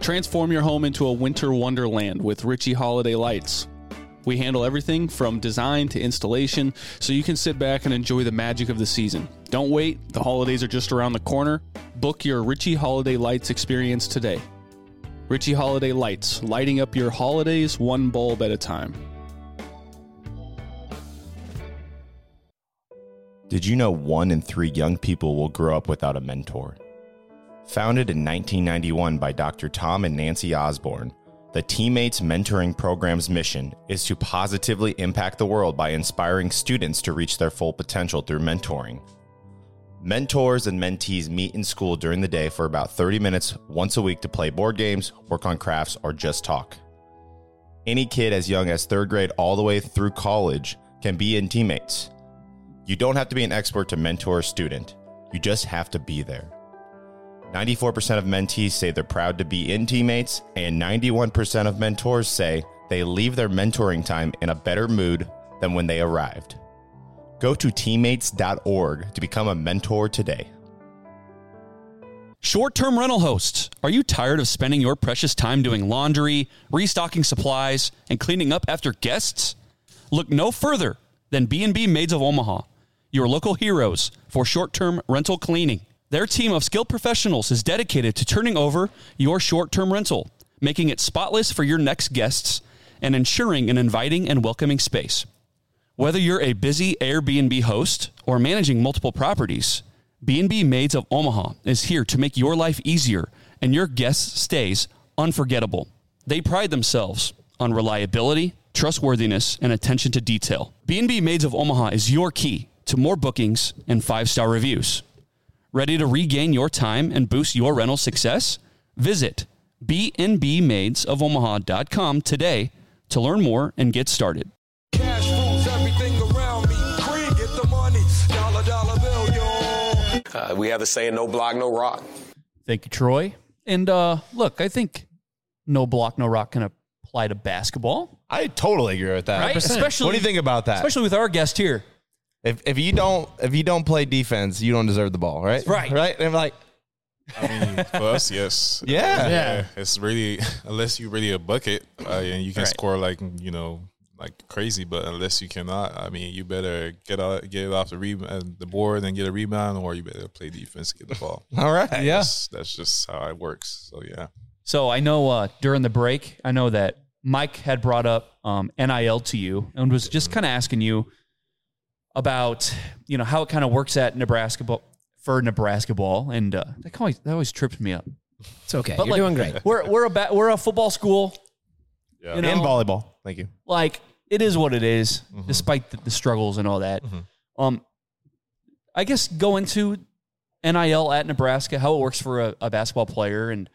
Transform your home into a winter wonderland with Richey Holiday Lights. We handle everything from design to installation so you can sit back and enjoy the magic of the season. Don't wait, the holidays are just around the corner. Book your Richey Holiday Lights experience today. Richey Holiday Lights, lighting up your holidays one bulb at a time. Did you know one in three young people will grow up without a mentor? Founded in 1991 by Dr. Tom and Nancy Osborne, the Teammates Mentoring Program's mission is to positively impact the world by inspiring students to reach their full potential through mentoring. Mentors and mentees meet in school during the day for about 30 minutes once a week to play board games, work on crafts, or just talk. Any kid as young as third grade all the way through college can be in teammates. You don't have to be an expert to mentor a student, you just have to be there. 94% of mentees say they're proud to be in teammates, and 91% of mentors say they leave their mentoring time in a better mood than when they arrived. Go to teammates.org to become a mentor today. Short term rental hosts, are you tired of spending your precious time doing laundry, restocking supplies, and cleaning up after guests? Look no further than B&B Maids of Omaha, your local heroes for short-term rental cleaning. Their team of skilled professionals is dedicated to turning over your short-term rental, making it spotless for your next guests, and ensuring an inviting and welcoming space. Whether you're a busy Airbnb host or managing multiple properties, B&B Maids of Omaha is here to make your life easier and your guests' stays unforgettable. They pride themselves on reliability, trustworthiness, and attention to detail. B&B Maids of Omaha is your key to more bookings and five-star reviews. Ready to regain your time and boost your rental success? Visit bnbmaidsofomaha.com today to learn more and get started. Cash rules everything around me. Green, get the money. Dollar, dollar bill, yo. Uh, we have the saying, no block, no rock. Thank you, Troy. And uh, look, I think no block, no rock can apply to basketball. I totally agree with that. Right? Especially- what do you think about that? Especially with our guest here. If if you don't if you don't play defense, you don't deserve the ball, right? Right. Right. And I'm like, I mean, for us, yes. Yeah. yeah. It's really unless you really a bucket uh, and you can Right. score like you know like crazy, but unless you cannot, I mean, you better get out, get it off the rebound, the board, and get a rebound, or you better play defense, get the ball. all right. Yeah. That's, that's just how it works. So yeah. So I know uh, during the break, I know that Mike had brought up um, NIL to you and was just kind of asking you about you know how it kind of works at Nebraska ball, for Nebraska ball, and uh, that always that always trips me up. It's okay. But You're like, doing great. We're we're a ba- we're a football school. Yeah. You know, And volleyball. Thank you. like it is what it is, Mhm. despite the, the struggles and all that. Mhm. Um, I guess go into NIL at Nebraska, how it works for a, a basketball player, and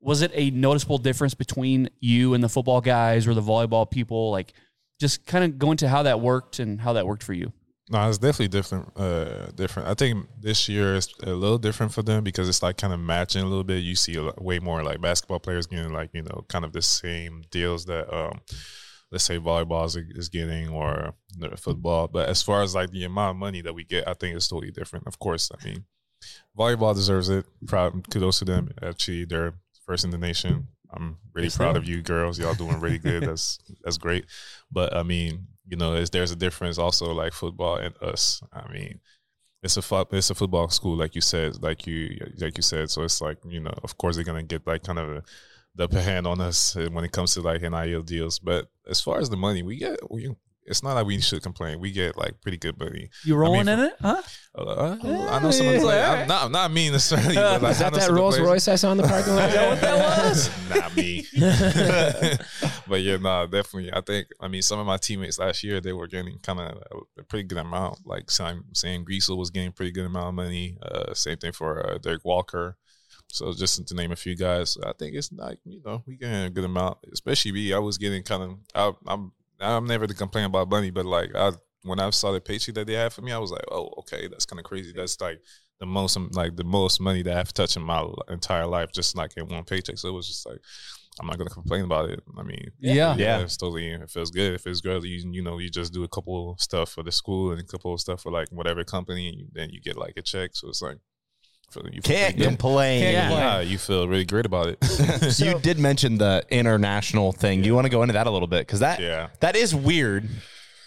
was it a noticeable difference between you and the football guys or the volleyball people? Like, just kind of go into how that worked and how that worked for you. No, it's definitely different. Uh, different. I think this year is a little different for them because it's like kind of matching a little bit. You see lot, way more like basketball players getting like you know kind of the same deals that um, let's say volleyball is, is getting or the football. But as far as like the amount of money that we get, I think it's totally different. Of course, I mean, volleyball deserves it. Proud, kudos to them. Actually, they're first in the nation. I'm really Yes, proud of you girls. Y'all doing really good. That's that's great. But I mean, you know, there's a difference also like football and us. I mean, it's a fu- it's a football school, like you said, like you like you said. So it's like you know, of course they're gonna get like kind of a, the upper hand on us when it comes to like NIL deals. But as far as the money, we get we. It's not like we should complain. We get like pretty good money. You rolling in it, huh? Uh, I know some of the players. I'm not, I'm not mean necessarily. But like, Is that that some of the Rolls Royce I saw in the parking lot? Is that what that was? Not me. but yeah, no, definitely. I think. I mean, some of my teammates last year they were getting kind of a pretty good amount. Like Sam, Sam Griesel was getting pretty good amount of money. Uh, same thing for uh, Derrick Walker. So just to name a few guys, I think it's like you know we getting a good amount. Especially me, I was getting kind of. I, I'm I'm never to complain about money, but like I when I saw the paycheck that they had for me, I was like, oh, okay, that's kind of crazy. That's like the most like the most money that I've touched in my entire life, just like in one paycheck. So it was just like. I'm not gonna complain about it. I mean, Yeah. Yeah. it's totally. It feels good. It feels good. You you know, you just do a couple of stuff for the school and a couple of stuff for like whatever company, and you, then you get like a check. So it's like, feel, you Can't pretty good. complain. Can't yeah, complain. you feel really great about it. you did mention the international thing. Do you want to go into that a little bit? Because that Yeah. that is weird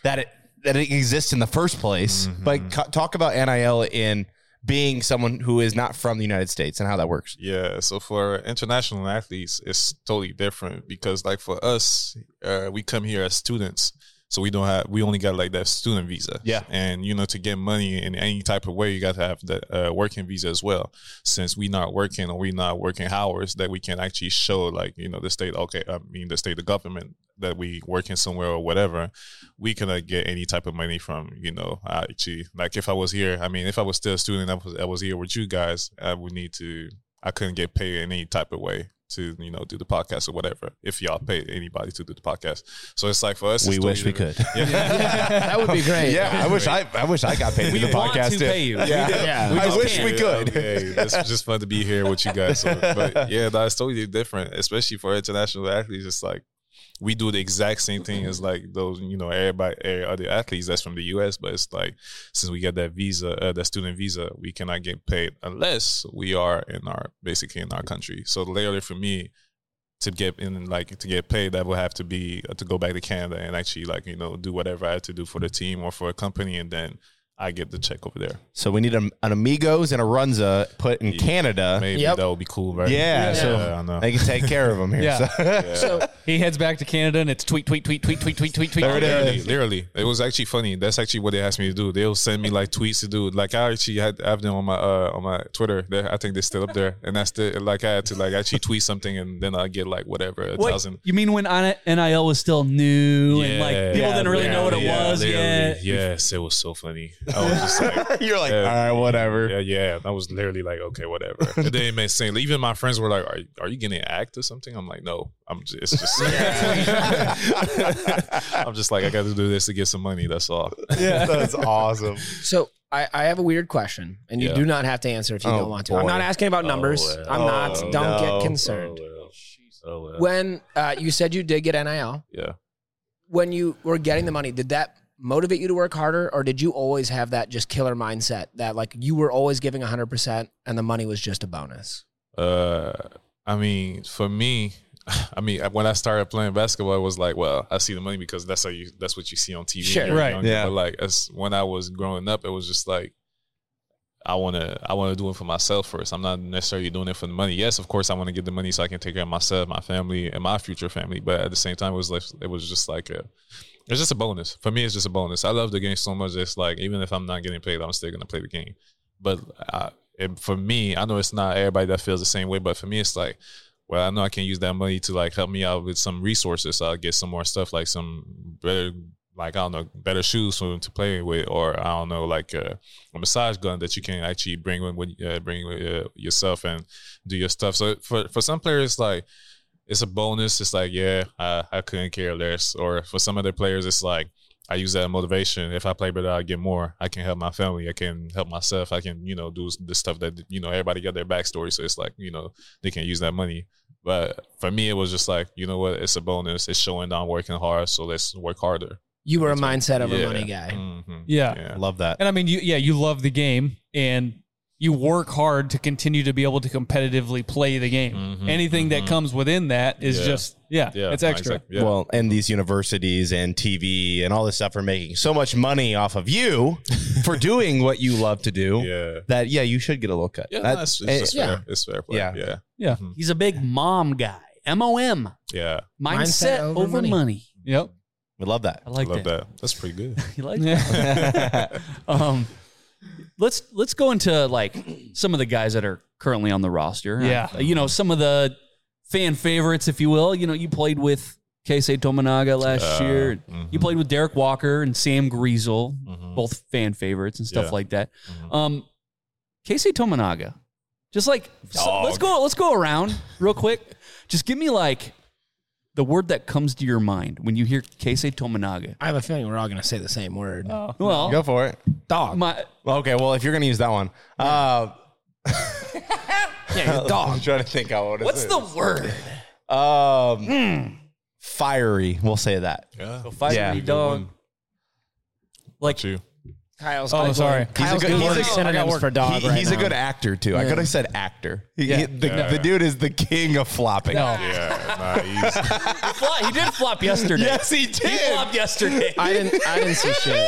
that it that it exists in the first place. Mm-hmm. But co- talk about NIL in being someone who is not from the United States and how that works. Yeah, so for international athletes, it's totally different because, like, for us, uh, we come here as students, so we don't have, we only got like that student visa. Yeah. and you know, to get money in any type of way, you got to have the uh, working visa as well. Since we not working or we not working hours, that we can actually show, like, you know, the state, okay, I mean, the state, the government that we working somewhere or whatever, we cannot get any type of money from, you know, actually, like if I was here, I mean, if I was still a student, I was, I was here with you guys, I would need to, I couldn't get paid in any type of way to, you know, do the podcast or whatever, if y'all pay anybody to do the podcast. So it's like for us, We wish we totally could. different. Yeah. That would be great. Yeah, I wish I I wish I got paid to We do the want podcast. to too. pay you. Yeah, Yeah. We I wish can't. we could. Okay, it's just fun to be here with you guys. So, but yeah, that's totally different, especially for international athletes. It's like we do the exact same thing as like those, you know, everybody, every other athletes that's from the U.S. But it's like since we get that visa, uh, that student visa, we cannot get paid unless we are in our basically in our country. So literally for me. To get in, like to get paid, that will have to be uh, to go back to Canada and actually, like you know, do whatever I have to do for the team or for a company, and then I get the check over there. So we need an, an Amigos and a Runza put in Canada. Maybe Yep. that would be cool, right? Yeah, so I know. they can take care of them here. Yeah. So- So He heads back to Canada and it's tweet, tweet, tweet, tweet, tweet, tweet, tweet, tweet. There it literally, literally, it was actually funny. That's actually what they asked me to do. They'll send me like tweets to do. Like I actually had have them on my uh, on my Twitter. They, I think they're still up there, and that's the like I had to like actually tweet something, and then I get like whatever a Wait, thousand. you mean when NIL was still new and like people Yeah, didn't really know what it Yeah, was yet? Yes, it was so funny. I was just like, You're like, Yeah. all right, whatever. yeah, yeah. I was literally like, okay, whatever. And then it made sense. Even my friends were like, are, are you getting an act or something? I'm like, no, I'm just, it's just, I'm just like, I got to do this to get some money. That's all. Yeah, that's awesome. So I, I have a weird question, and you Yeah. do not have to answer if you Oh, don't want to. I'm boy. not asking about numbers. well. I'm not. Oh, Don't no. get concerned. Oh, well. When uh, you said you did get NIL, yeah. when you were getting the money, did that motivate you to work harder, or did you always have that just killer mindset that like you were always giving 100 percent and the money was just a bonus? Uh, I mean, for me, I mean, when I started playing basketball, it was like, well, I see the money because that's how you, that's what you see on TV. Sure. Right. younger. Yeah. But like, as when I was growing up, it was just like, I want to, I want to do it for myself first. I'm not necessarily doing it for the money. Yes, of course, I want to get the money so I can take care of myself, my family, and my future family. But at the same time, it was like, it was just like a, it's just a bonus for me. It's just a bonus. I love the game so much. It's like even if I'm not getting paid, I'm still gonna play the game. But I, it, for me, I know it's not everybody that feels the same way. But for me, it's like, well, I know I can use that money to like help me out with some resources. So I'll get some more stuff like some better, like I don't know, better shoes for them to play with, or I don't know, like a, a massage gun that you can actually bring with uh, bring with uh, yourself and do your stuff. So for for some players, like it's a bonus. It's like, yeah, I, I couldn't care less. Or for some other players, it's like I use that motivation. If I play better, I get more. I can help my family. I can help myself. I can, you know, do the stuff that you know everybody got their backstory. So it's like, you know, they can use that money. But for me, it was just like, you know what? It's a bonus. It's showing that I'm working hard, so let's work harder. You were a mindset over Yeah. money guy. Mhm. Yeah. Love that. And I mean, you yeah, you love the game and you work hard to continue to be able to competitively play the game. Mm-hmm. Anything that mm-hmm. comes within that is Yeah. just yeah, it's extra. Well, and these universities and TV and all this stuff are making so much money off of you for doing what you love to do. Yeah. That yeah, you should get a little cut. Yeah, That- no, it's, it's just fair. It's fair play. Yeah. Yeah. Yeah. Mm-hmm. He's a big mom guy. M O M. Yeah. Mindset, over, money. Yep. We love that. I like Love that. that. That's pretty good. You like that? um, let's let's go into like some of the guys that are currently on the roster. Yeah. Uh, you know some of the fan favorites, if you will. You know, you played with Keisei Tominaga last Uh, year. mhm. You played with Derrick Walker and Sam Griesel, both fan favorites and stuff Yeah. like that. Um, Keisei Tominaga, just like so let's go let's go around real quick. Just give me like the word that comes to your mind when you hear Keisei Tominaga. I have a feeling we're all going to say the same word. Well, Go for it. Dog. my Okay, well, if you're gonna use that one, uh, Yeah, you're dog. I'm trying to think how what is what's the word? um fiery? We'll say that. Yeah. A fiery Yeah. dog. Like you? Kyle's Oh, Googling- sorry. Kyle's He's a good- he's a- I got synonyms for dog He- right he's a good actor too. I could have said actor. He- Yeah. he- the, Yeah. the dude is the king of flopping. No. Yeah. Nah, he's, He flop- he did flop yesterday. Yes, he He did. flopped yesterday. I didn't. I didn't see shit.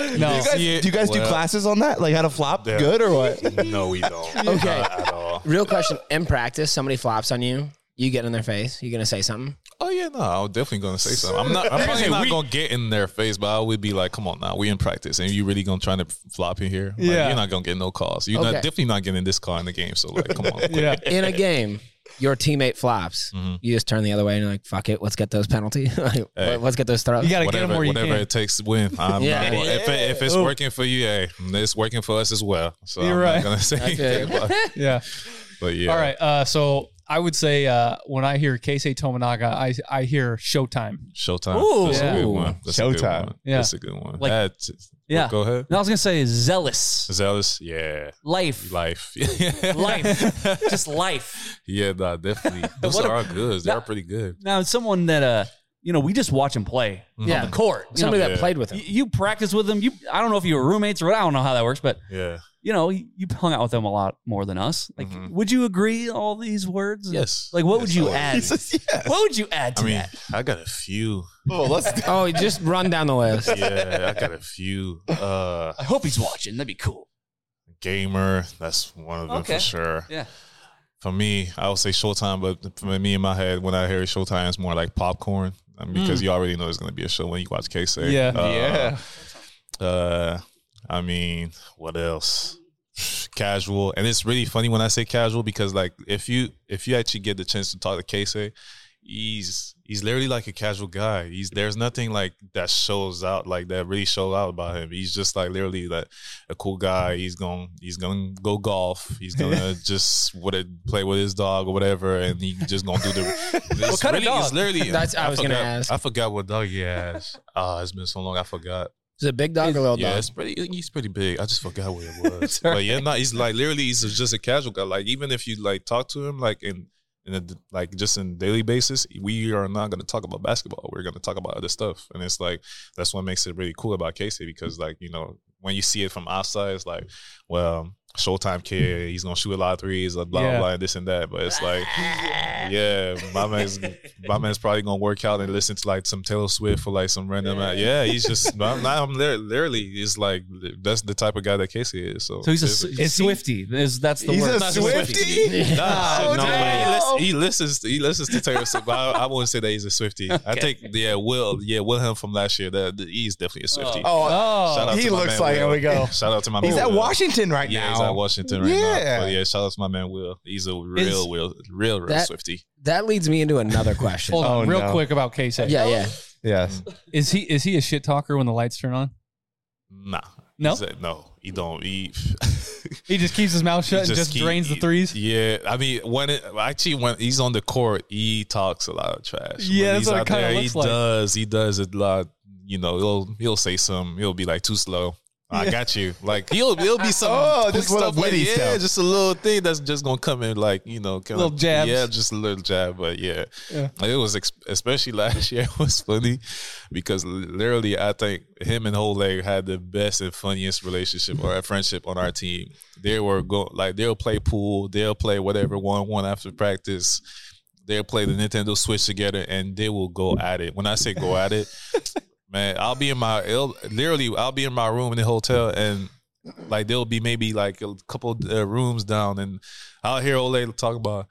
No. Do you guys, do, you guys do classes on that? Like how to flop Yeah. good or what? no, we don't. Okay. Not at all. Real question: In practice, somebody flops on you. You get in their face. You gonna say something? Oh yeah, no, I'm definitely gonna say something. I'm not. I'm probably not gonna get in their face, but I would be like, "Come on, now we in practice, and you really gonna try to flop in here? Like, Yeah. you're not gonna get no calls. You're Okay. not definitely not getting this call in the game. So like, come on, quit. Yeah. In a game, your teammate flops. Mhm. You just turn the other way and you're like, "Fuck it, let's get those penalty. like, Hey. let's get those throws." You got to get whatever, him where you whatever can. it takes to win. I'm Yeah. not, gonna- if, it, if it's Ooh. working for you, hey, it's working for us as well. So You're I'm right. not gonna say Okay. anything. But, yeah. but yeah, All right. Uh, so I would say uh, when I hear Keisei Tominaga, I I hear Showtime. Showtime. Ooh. That's Yeah. a good one. That's a good Showtime. one. Yeah. That's a good one. Like- That's- Yeah. Go ahead. No, I was gonna say zealous Zealous. Yeah. life, Life. life, just life. Yeah, nah, definitely. Those What a- good. They're pretty good. Now, someone that uh, you know, we just watch him play Yeah. on the court. You Somebody know, that Yeah. played with him. you, you practice with him. You, I don't know if you were roommates or what. I don't know how that works, but Yeah. you know, you, you hung out with them a lot more than us. Like, Mhm. would you agree all these words? Yes. Like, what Yes, would you I add? Says yes. What would you add to I mean, that? I got a few. Oh, let's. Oh, just run down the list. Yeah, I got a few. Uh I hope he's watching. That'd be cool. gamer, that's one of them Okay. for sure. Yeah. For me, I would say Showtime, but for me in my head, when I hear Showtime, it's more like popcorn um, because you already know it's going to be a show when you watch Keisei. Yeah. Uh, Uh, I mean, what else? Casual, and it's really funny when I say casual because, like, if you if you actually get the chance to talk to Casey, he's he's literally like a casual guy. He's there's nothing like that shows out like that really shows out about him. He's just like literally like a cool guy. He's going he's gonna go golf. He's gonna just what play with his dog or whatever, and he just gonna do the. It's kind of really, It's dog? literally. That's- I was gonna forgot- ask. I forgot what dog he has. Ah, it's been so long. I forgot. Is it a big dog or little Yeah, dog? it's pretty. He's pretty big. I just forgot what it was. But yeah, no, he's like literally, he's just a casual guy. Like even if you like talk to him, like in in a, like just in daily basis, we are not going to talk about basketball. We're going to talk about other stuff, and it's like that's what makes it really cool about Casey because like you know when you see it from outside, it's like well. Showtime kid, he's gonna shoot a lot of threes, blah blah Yeah. blah, and this and that. But it's like, yeah, my man's my man's probably gonna work out and listen to like some Taylor Swift or like some random. Yeah, he's just. I'm, I'm literally, he's like that's the type of guy that Casey is. So, So he's a, it's- Swifty. Is that's the He's word? a Not Swiftie? Nah, Oh, no, but he, listens, he listens. To Taylor Swift. But I, I wouldn't say that he's a Swifty. I think yeah, Will yeah, Wilhelm from last year. That he's definitely a Swifty. Oh. oh, Shout out he to my looks man like. Will. Here we go. Shout out to my He's man. at Will. Washington right Yeah, now. he's at Washington right Yeah. now. But yeah, shout out to my man Will. He's a real, Is- real, real, real That- Swifty. That leads me into another question. Hold on, Oh, real no. quick about Keisei. Yeah, yeah. Yes. Is he is he a shit talker when the lights turn on? Nah. No? He's a- no, he don't. He, He just keeps his mouth shut and just keep- drains the threes. Yeah, I mean, when it actually when he's on the court, he talks a lot of trash. Yeah, when that's he's what it out kinda there, looks he like. does. He does a lot. You know, he'll he'll say some. He'll be like too slow. I got you. Like he'll he'll be some Oh, just little stuff like, witty yeah, stuff. just a little thing that's just gonna come in like you know, kind Little jabs. Yeah, just a little jab, but yeah, Yeah. Like, it was ex- especially last year was funny because literally I think him and Hole had the best and funniest relationship or friendship on our team. They were go like they'll play pool, they'll play whatever one one after practice. They'll play the Nintendo Switch together and they will go at it. When I say go at it, man, I'll be in my literally I'll be in my room in the hotel and like there'll be maybe like a couple uh, rooms down and I'll hear Ole talk about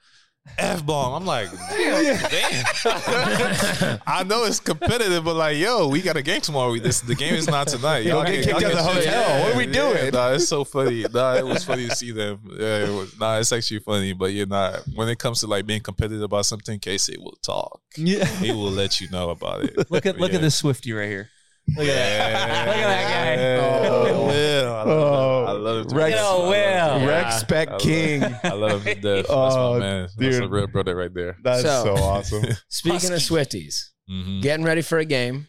F bomb. I'm like, damn. I know it's competitive, but like, yo, we got a game tomorrow. We, this the game is not tonight. Y'all get kicked y'all out of the shit. hotel. What are we doing? Nah, it's so funny. Nah, it was funny to see them. Yeah, it was, nah, it's actually funny. But yeah, nah, when it comes to like being competitive about something, Casey will talk. Yeah. He will let you know about it. Look at look Yeah. at this Swifty right here. Look at that. Look at that guy. Oh, Will. I love him. I love him. to Rex- death. Oh, I Will. love him. Rex Spec I love- King. I love him to death. That's Oh, my man. That's a dude. real brother right there. That's So- so, awesome. Speaking of Swifties, Mhm. getting ready for a game.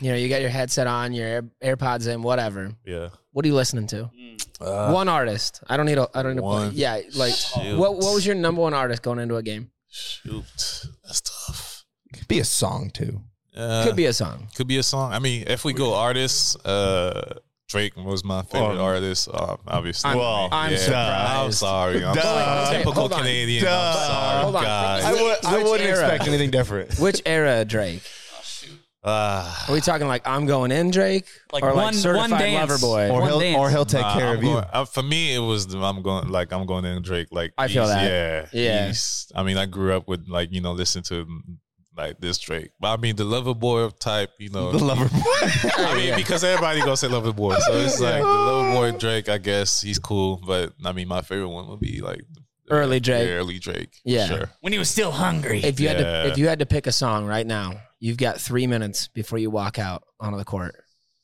You know, you got your headset on, your Air- AirPods in, whatever. Yeah. What are you listening to? Uh, one artist. I don't need a. I don't need a. one. Play. Yeah, like Shoot. what? What was your number one artist going into a game? Shoot, that's tough. Could be a song too. Uh, Could be a song. Could be a song. I mean, if we go artists, uh, Drake was my favorite Oh. artist. Uh, obviously. I'm- Well, I'm I'm sorry. I'm Duh. sorry. Typical Hold. Canadian. Duh. I'm sorry, Hold on. guys. I, would, I wouldn't era? expect anything different. Which era Drake? Ah. Are we talking like I'm going in Drake, Like or one- like certified one dance. lover boy? Or One he'll, dance. or he'll take Nah, care I'm of you. uh, for me, it was the, I'm going like I'm going in Drake. Like I feel he's- that. Yeah, Yeah. he's- I mean, I grew up with like you know listening to like this Drake. But I mean, the lover boy type. You know, The lover boy. I mean, because everybody gonna say lover boy, so it's like the lover boy Drake. I guess he's cool, but I mean, my favorite one would be like Early Drake. early Drake. Yeah. sure. When he was still hungry. If you had to, if you had to pick a song right now, you've got three minutes before you walk out onto the court.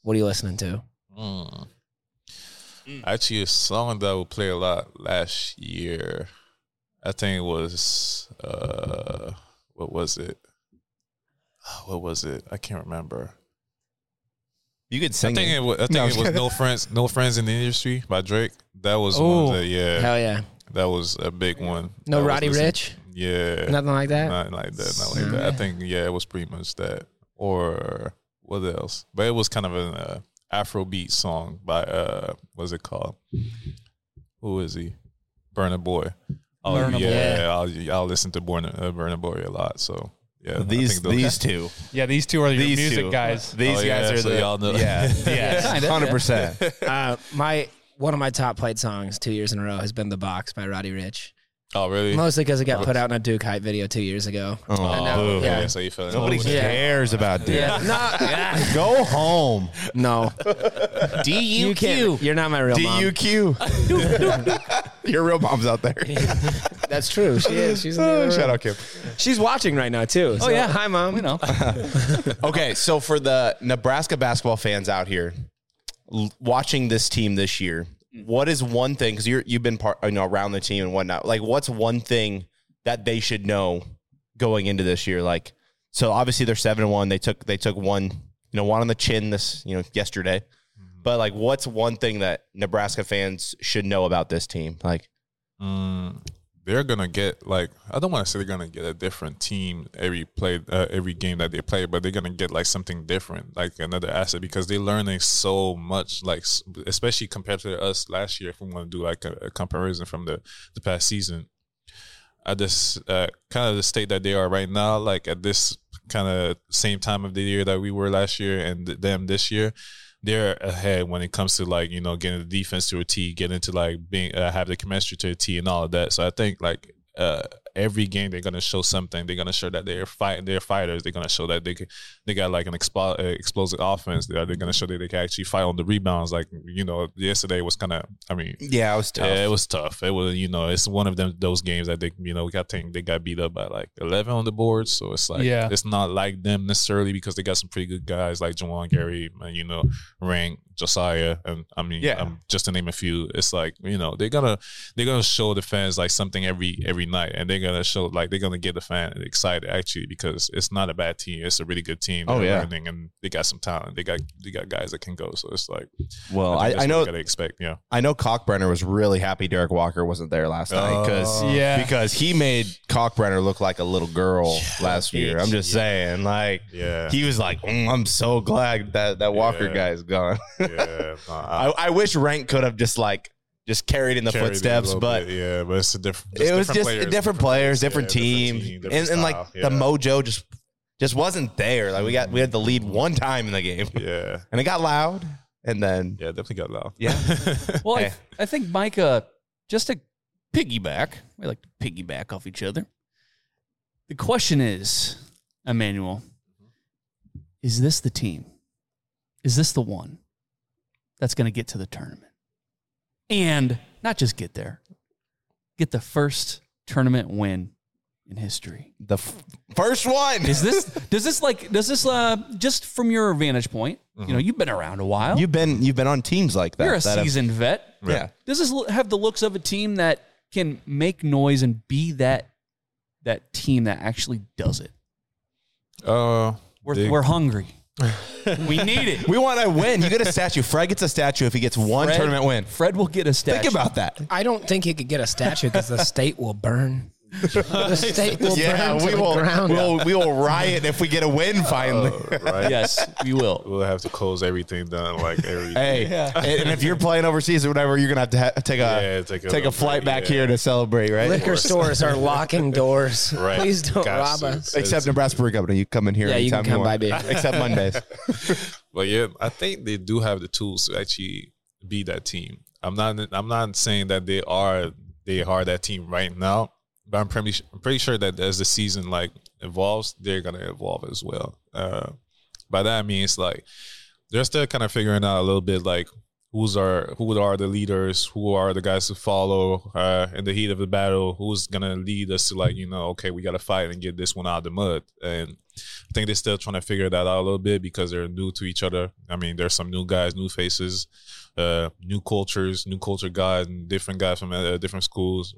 What are you listening to? Mm. Actually, a song that I would play a lot last year. I think it was uh, what was it? What was it? I can't remember. You could I sing. think it. it was. I think No, it was "No Friends, No Friends in the Industry" by Drake. That was Ooh. one. That, yeah, Hell yeah! that was a big one. No I was Roddy Ricch, Yeah, nothing like that. not like that. Not like that. I think yeah, it was pretty much that. Or what else? But it was kind of an uh, Afrobeat song by uh, what's it called? Who is he? Burna Boy. Oh Burna Boy. yeah, I'll I'll listen to Burna uh, Burna Boy a lot. So yeah, These these two. Yeah, these two are your These music two. guys. These Oh, guys are so the y'all know. Yeah, yes, Kinda, hundred percent. Uh, my one of my top played songs two years in a row has been "The Box" by Roddy Ricch. Oh really? Mostly because it got put out in a Duke Hype video two years ago. Oh, And now- boo. yeah. yeah. So you fell in Nobody love Yeah. cares about Duke. Yeah, no, Go home. no. D You can't. You're not my real D mom. U Q. Your real mom's out there. That's true. She is. She's in the oh, other Shout room. out Kim. She's watching right now too. Oh, yeah. Hi, mom. You know. Okay, so for the Nebraska basketball fans out here l- watching this team this year, what is one thing? Because you're you've been part, you know, around the team and whatnot. Like, what's one thing that they should know going into this year? Like, so obviously they're seven and one. They took they took one, you know, one on the chin this you know yesterday. But like, what's one thing that Nebraska fans should know about this team? Like, Mm, they're gonna get like I don't want to say they're gonna get a different team every play uh, every game that they play, but they're gonna get like something different, like another asset because they're learning so much, like especially compared to us last year. If we want to do like a, a comparison from the the past season, at this uh, kind of the state that they are right now, like at this kind of same time of the year that we were last year and them this year, they're ahead when it comes to like you know getting the defense to a T, getting to like being uh, have the chemistry to a T and all of that. So I think like uh, every game they're gonna show something. They're gonna show that they're fight, they're fighters. They're gonna show that they can, they got like an expo- uh, explosive offense. They're, they're gonna show that they can actually fight on the rebounds. Like you know, yesterday was kind of. I mean, yeah, it was tough. yeah, it was tough. It was, you know, it's one of them those games that they, you know, I think they got beat up by like eleven on the board. So it's like, Yeah. it's not like them necessarily because they got some pretty good guys like Juwan Gary, and you know, Rienk, Josiah, and I mean, Yeah. um, just to name a few. It's like you know they're gonna they're gonna show the fans like something every every night, and they're they're gonna show like they're gonna get the fan excited actually because it's not a bad team. It's a really good team. Oh, yeah. learning and they got some talent. They got they got guys that can go. So it's like Well, I, that's I know. gotta expect. Yeah. I know Kalkbrenner was really happy Derrick Walker wasn't there last night because Oh. Yeah. because he made Kalkbrenner look like a little girl last year. I'm just Yeah. saying, like Yeah. he was like, "Mm, I'm so glad that that Walker Yeah. guy is gone. Yeah. I- I, I wish Rienk could have just like just carried in the carried footsteps, but bit, yeah, but it's a different. it was different just players, different, players, different, yeah, team, different and, and like style, the mojo just just wasn't there. Like we got we had the lead one time in the game, Yeah. and it got loud, and then Yeah, definitely got loud. yeah, Well, Hey. I, I think Micah, just to piggyback, we like to piggyback off each other. The question is, Emmanuel, is this the team? Is this the one that's going to get to the tournament? And not just get there, get the first tournament win in history. the f- first one. Is this, does this like, does this, uh, just from your vantage point, you know, you've been around a while. You've been you've been on teams like that. You're a that have- seasoned vet. Yeah. Does this have the looks of a team that can make noise and be that that team that actually does it? Uh, We're, they- we're hungry. We need it. We want to win. You get a statue. Fred gets a statue if he gets one Fred- tournament win. Fred will get a statue. Think about that. I don't think he could get a statue because the state will burn. The state will Yeah, burn to we the will. ground. We'll, we will riot if we get a win oh, finally. right? Yes, we will. We'll have to close everything down like every. Hey, and and if you're playing overseas or whatever, you're gonna have to ha- take a Yeah, take take a a, flight break, back yeah. here to celebrate, right? Liquor stores are locking doors. Right. Please don't Got rob to. us. Except Nebraska Brewing Company, you come in here. Yeah, you can anytime come want. by beer. Except Mondays. But yeah, I think they do have the tools to actually be that team. I'm not. I'm not saying that they are. They are that team right now. But I'm pretty. I'm pretty sure that as the season like evolves, they're gonna evolve as well. Uh, by that I mean it's like they're still kind of figuring out a little bit like who's our who are the leaders, who are the guys to follow uh, in the heat of the battle, who's gonna lead us to like you know okay we gotta fight and get this one out of the mud and. I think they're still trying to figure that out a little bit because they're new to each other. I mean, there's some new guys, new faces, uh, new cultures, new culture guys, and different guys from uh, different schools,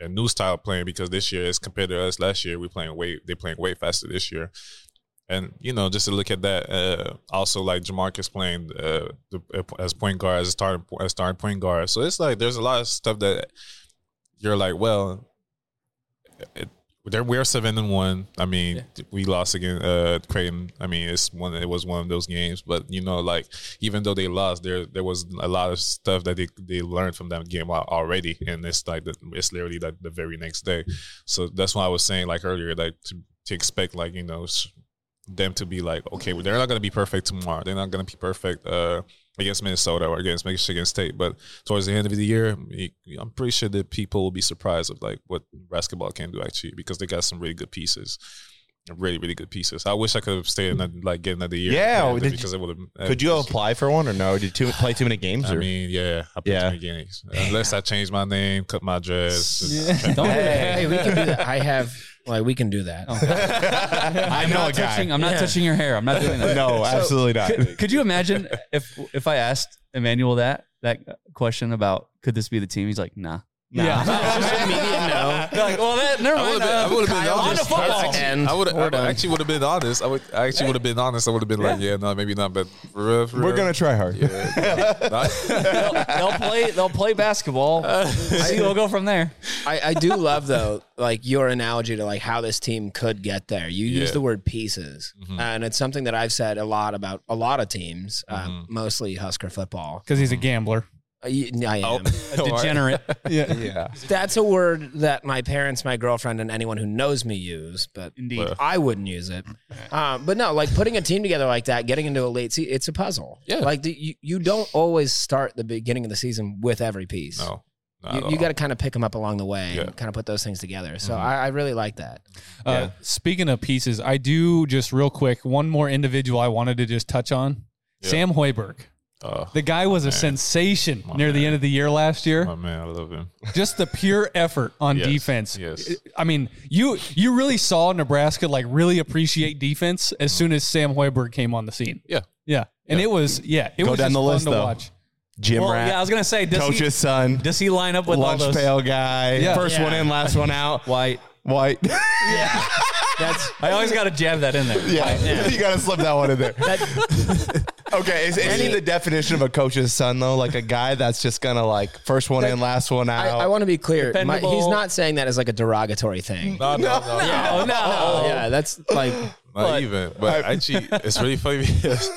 uh, and new style playing. Because this year, as compared to us last year, we're playing way they're playing way faster this year. And you know, just to look at that, uh, also like Jamarques playing uh, the, as point guard, as a starting as starting point guard. So it's like there's a lot of stuff that you're like, well, it, they're we're seven and one. I mean, we lost again uh Creighton. I mean, it's one it was one of those games, but you know, like even though they lost, there there was a lot of stuff that they they learned from that game already, and it's like the, it's literally like the very next day. So that's why I was saying like earlier, like to, to expect like you know them to be like okay, well, they're not gonna be perfect tomorrow. They're not gonna be perfect. uh against Minnesota or against Michigan State. But towards the end of the year, I'm pretty sure that people will be surprised of like what basketball can do actually because they got some really good pieces. Really, really good pieces. I wish I could have stayed another, like get another year. Yeah, because did because it would have. Could uh, you apply for one or no? Did you too, play too many games? I or? mean, yeah, I played Yeah. too many games. Unless I change my name, cut my dress. Don't do that. Hey, we can do that. I have like we can do that. I I'm know not a guy. touching. I'm not Yeah. touching your hair. I'm not doing that. No, absolutely not. Could, could you imagine if if I asked Emmanuel that that question about could this be the team? He's like, nah. Yeah. Just immediate no. You're like, well, that never I mind. would have been, I uh, would have been Kyle honest. just I and I would we're actually would have been honest. I would I actually would have been honest. I would have been like, yeah, no, maybe not, but for real, for We're real. gonna try hard. Yeah, no. they'll, they'll play. They'll play basketball. See, we'll go from there. I, I do love though, like your analogy to like how this team could get there. You use the word pieces, and it's something that I've said a lot about a lot of teams, uh, mostly Husker football. because he's a gambler. Uh, y- I am. A degenerate. Yeah. Yeah. That's a word that my parents, my girlfriend, and anyone who knows me use, but Indeed. I wouldn't use it. Um, but no, like putting a team together like that, getting into a late season, it's a puzzle. Yeah. Like the, you, you don't always start the beginning of the season with every piece. No, not You, you got to kind of pick them up along the way Yeah. and kind of put those things together. So I, I really like that. Uh, Speaking of pieces, I do just real quick one more individual I wanted to just touch on. Yeah. Sam Hoiberg. Oh, The guy was a sensation near the end of the year last year. my man, I love him. Just the pure effort on Yes, defense. yes. I mean, you you really saw Nebraska like really appreciate defense as soon as Sam Hoiberg came on the scene. Yeah. Yeah. And it was yeah, it Go was down just the fun list, to watch. Jim Well, rat. yeah, I was gonna say, does coach's he- son. Does he line up with all lunch those pail guy? Yeah. First one in, last one out. White. White. Yeah, that's. I always got to jab that in there. Yeah, you got to slip that one in there. okay, is, is he the definition of a coach's son though? Like a guy that's just gonna like first one in, last one out. I want to be clear. My, he's not saying that as like a derogatory thing. No, no, no, Yeah, no. Yeah, that's like. Not even, but I, actually, it's really funny because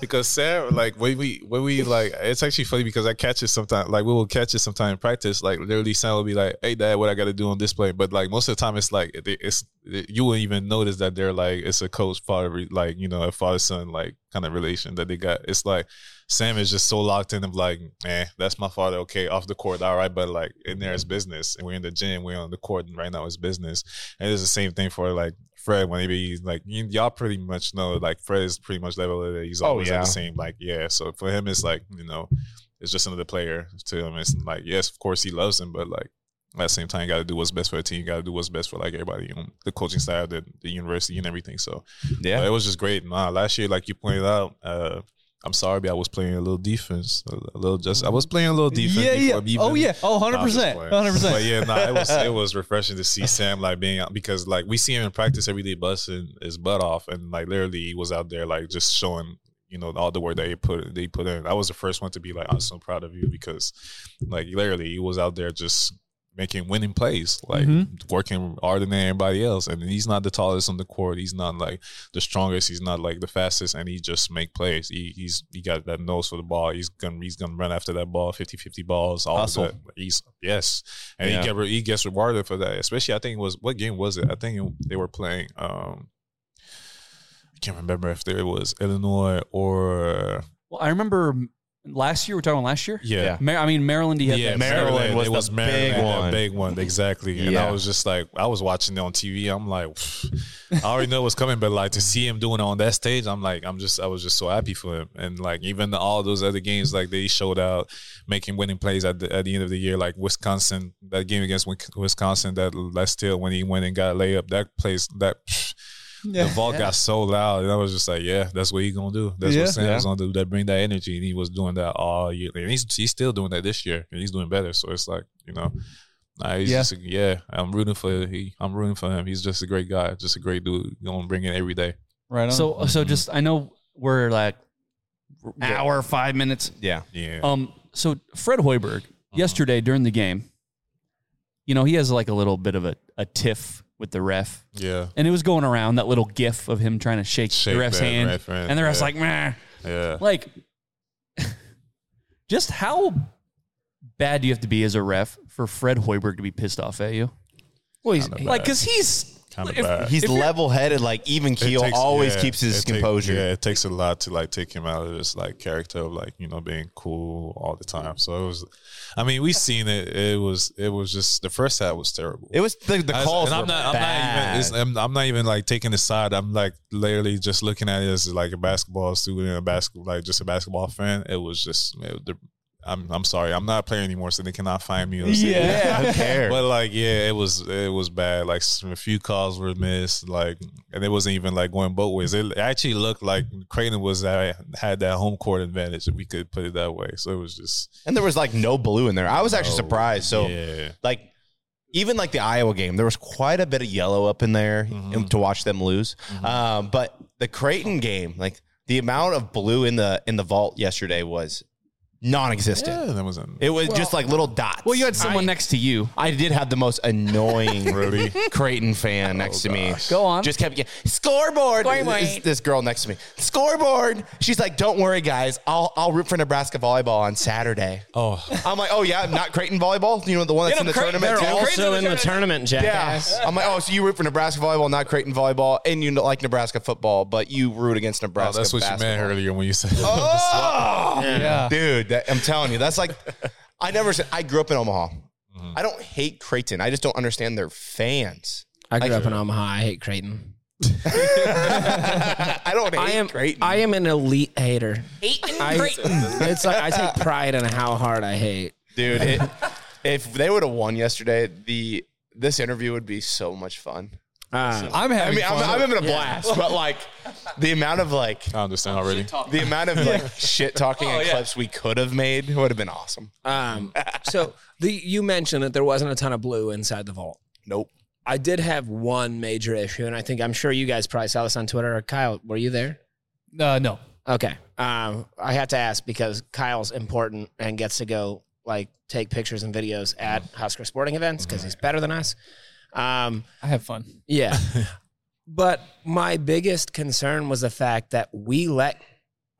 because Sam, like when we when we like, it's actually funny because I catch it sometimes. Like we will catch it sometime in practice. Like literally, Sam will be like, "Hey, Dad, what I got to do on this play?" But like most of the time, it's like it- it's you wouldn't even notice that they're like it's a coach father, like you know, a father son like kind of relation that they got. It's like Sam is just so locked in of like, eh, that's my father. Okay, off the court, all right, but like in there is business, and we're in the gym, we're on the court, and right now it's business. And it's the same thing for like Fred when he's like y'all pretty much know like Fred is pretty much level that he's Oh, always at the same like yeah. So for him it's like you know it's just another player to him. It's like yes, of course he loves him, but like at the same time you got to do what's best for the team. You got to do what's best for like everybody, you know, the coaching staff, the, the university, and everything. So Yeah. but it was just great. Nah, last year like you pointed out. uh I'm sorry, but I was playing a little defense, a little just. I was playing a little defense. Yeah, yeah. before Oh, yeah. Oh, Nah, I'm just 100%. 100%. But yeah, no, it was it was refreshing to see Sam like being out because like we see him in practice every day, busting his butt off, and like literally he was out there like just showing you know all the work that he put they put in. I was the first one to be like, I'm so proud of you because like literally he was out there just making winning plays, like Mhm. working harder than everybody else. And he's not the tallest on the court. He's not like the strongest. He's not like the fastest. And he just make plays. He, he's he got that nose for the ball. He's gonna he's gonna run after that ball, 50-50 balls, all Hustle. that. He's yes, and Yeah. he get he gets rewarded for that. Especially I think it was what game was it? I think it, they were playing. um I can't remember if there was Illinois or Well, I remember last year. We're talking about last year. Yeah. Yeah. Mar- I mean Maryland. He had yeah, that Maryland, was it the was Maryland, big one. big one, exactly. And Yeah. I was just like, I was watching it on TV. I'm like, I already know what's coming, but like to see him doing it on that stage, I'm like, I'm just, I was just so happy for him. And like even all those other games, like they showed out making winning plays at the at the end of the year, like Wisconsin, that game against Win- Wisconsin, that last still when he went and got a layup, that place that. Yeah. The vault Yeah. got so loud, and I was just like, "Yeah, that's what he's gonna do. That's Yeah. what Sam's Yeah. gonna do. That bring that energy." And he was doing that all year, and he's he's still doing that this year, and he's doing better. So it's like, you know, nah, he's Yeah. just a, yeah. I'm rooting for he. I'm rooting for him. He's just a great guy, just a great dude. Gonna bring it every day. Right on. So uh, so mm-hmm. just I know we're like hour five minutes. Yeah. Yeah. Um. So Fred Hoiberg uh-huh. yesterday during the game, you know, he has like a little bit of a, a tiff with the ref. Yeah. And it was going around that little gif of him trying to shake, Shake the ref's hand, ref hand, and the ref's yeah. like, meh. Yeah. Like, just how bad do you have to be as a ref for Fred Hoiberg to be pissed off at you? Well, he's like, because he's Kinda if- bad. He's level headed, like even It keel, takes- always yeah, keeps his it take- composure. yeah, it takes a lot to like take him out of this like character of like you know being cool all the time. So it was, I mean, we seen it. It was it was just the first half was terrible. It was the, the I- calls and I'm were not, I'm bad. not even. It's, I'm, I'm not even like taking the side. I'm like literally just looking at it as like a basketball student, a basketball, like just a basketball fan. It was just. It, the, I'm I'm sorry. I'm not playing anymore, so they cannot find me. or say- Yeah, who cares? But like, yeah, it was it was bad. Like a few calls were missed. Like, and it wasn't even like going both ways. It actually looked like Creighton was uh, had that home court advantage, if we could put it that way. So it was just and there was like no blue in there. I was actually No, surprised. So yeah. like even like the Iowa game, there was quite a bit of yellow up in there Mm-hmm. to watch them lose. Um, but the Creighton game, like the amount of blue in the in the vault yesterday was non-existent. yeah, that was an It was just like little dots. well, you had someone next to you. I did have the most annoying Really? Creighton fan oh, next to me. Go on. Just kept getting scoreboard. This, this girl next to me, scoreboard. She's like, "Don't worry, guys. I'll I'll root for Nebraska volleyball on Saturday." oh I'm like, "Oh yeah, not Creighton volleyball. You know the one that's Yeah, in the Creighton- tournament They're too." also in the tournament, Yeah. jackass. I'm like, oh, so you root for Nebraska volleyball, not Creighton volleyball, and you like Nebraska football, but you root against Oh, Nebraska. that's what you meant earlier when you said Oh, Yeah. dude, that, I'm telling you, that's like, I never said. I grew up in Omaha. Mm-hmm. I don't hate Creighton. I just don't understand their fans. I grew I- up in Omaha. I hate Creighton. I don't hate I am Creighton. I am an elite hater. I, It's like I take pride in how hard I hate. dude. It, if they would have won yesterday, the this interview would be so much fun. Uh, I'm I having mean, I'm. I'm having a Yeah. blast, but like the amount of like I understand already. the amount of like shit talking Oh, and yeah. clips we could have made would have been awesome. Um, so the you mentioned that there wasn't a ton of blue inside the vault. Nope. I did have one major issue, and I think I'm sure you guys probably saw this on Twitter. Kyle, were you there? Uh, no. Okay. Um, I have to ask because Kyle's important and gets to go like take pictures and videos at Husker sporting events because he's better than us. Um, I have fun. yeah. but my biggest concern was the fact that we let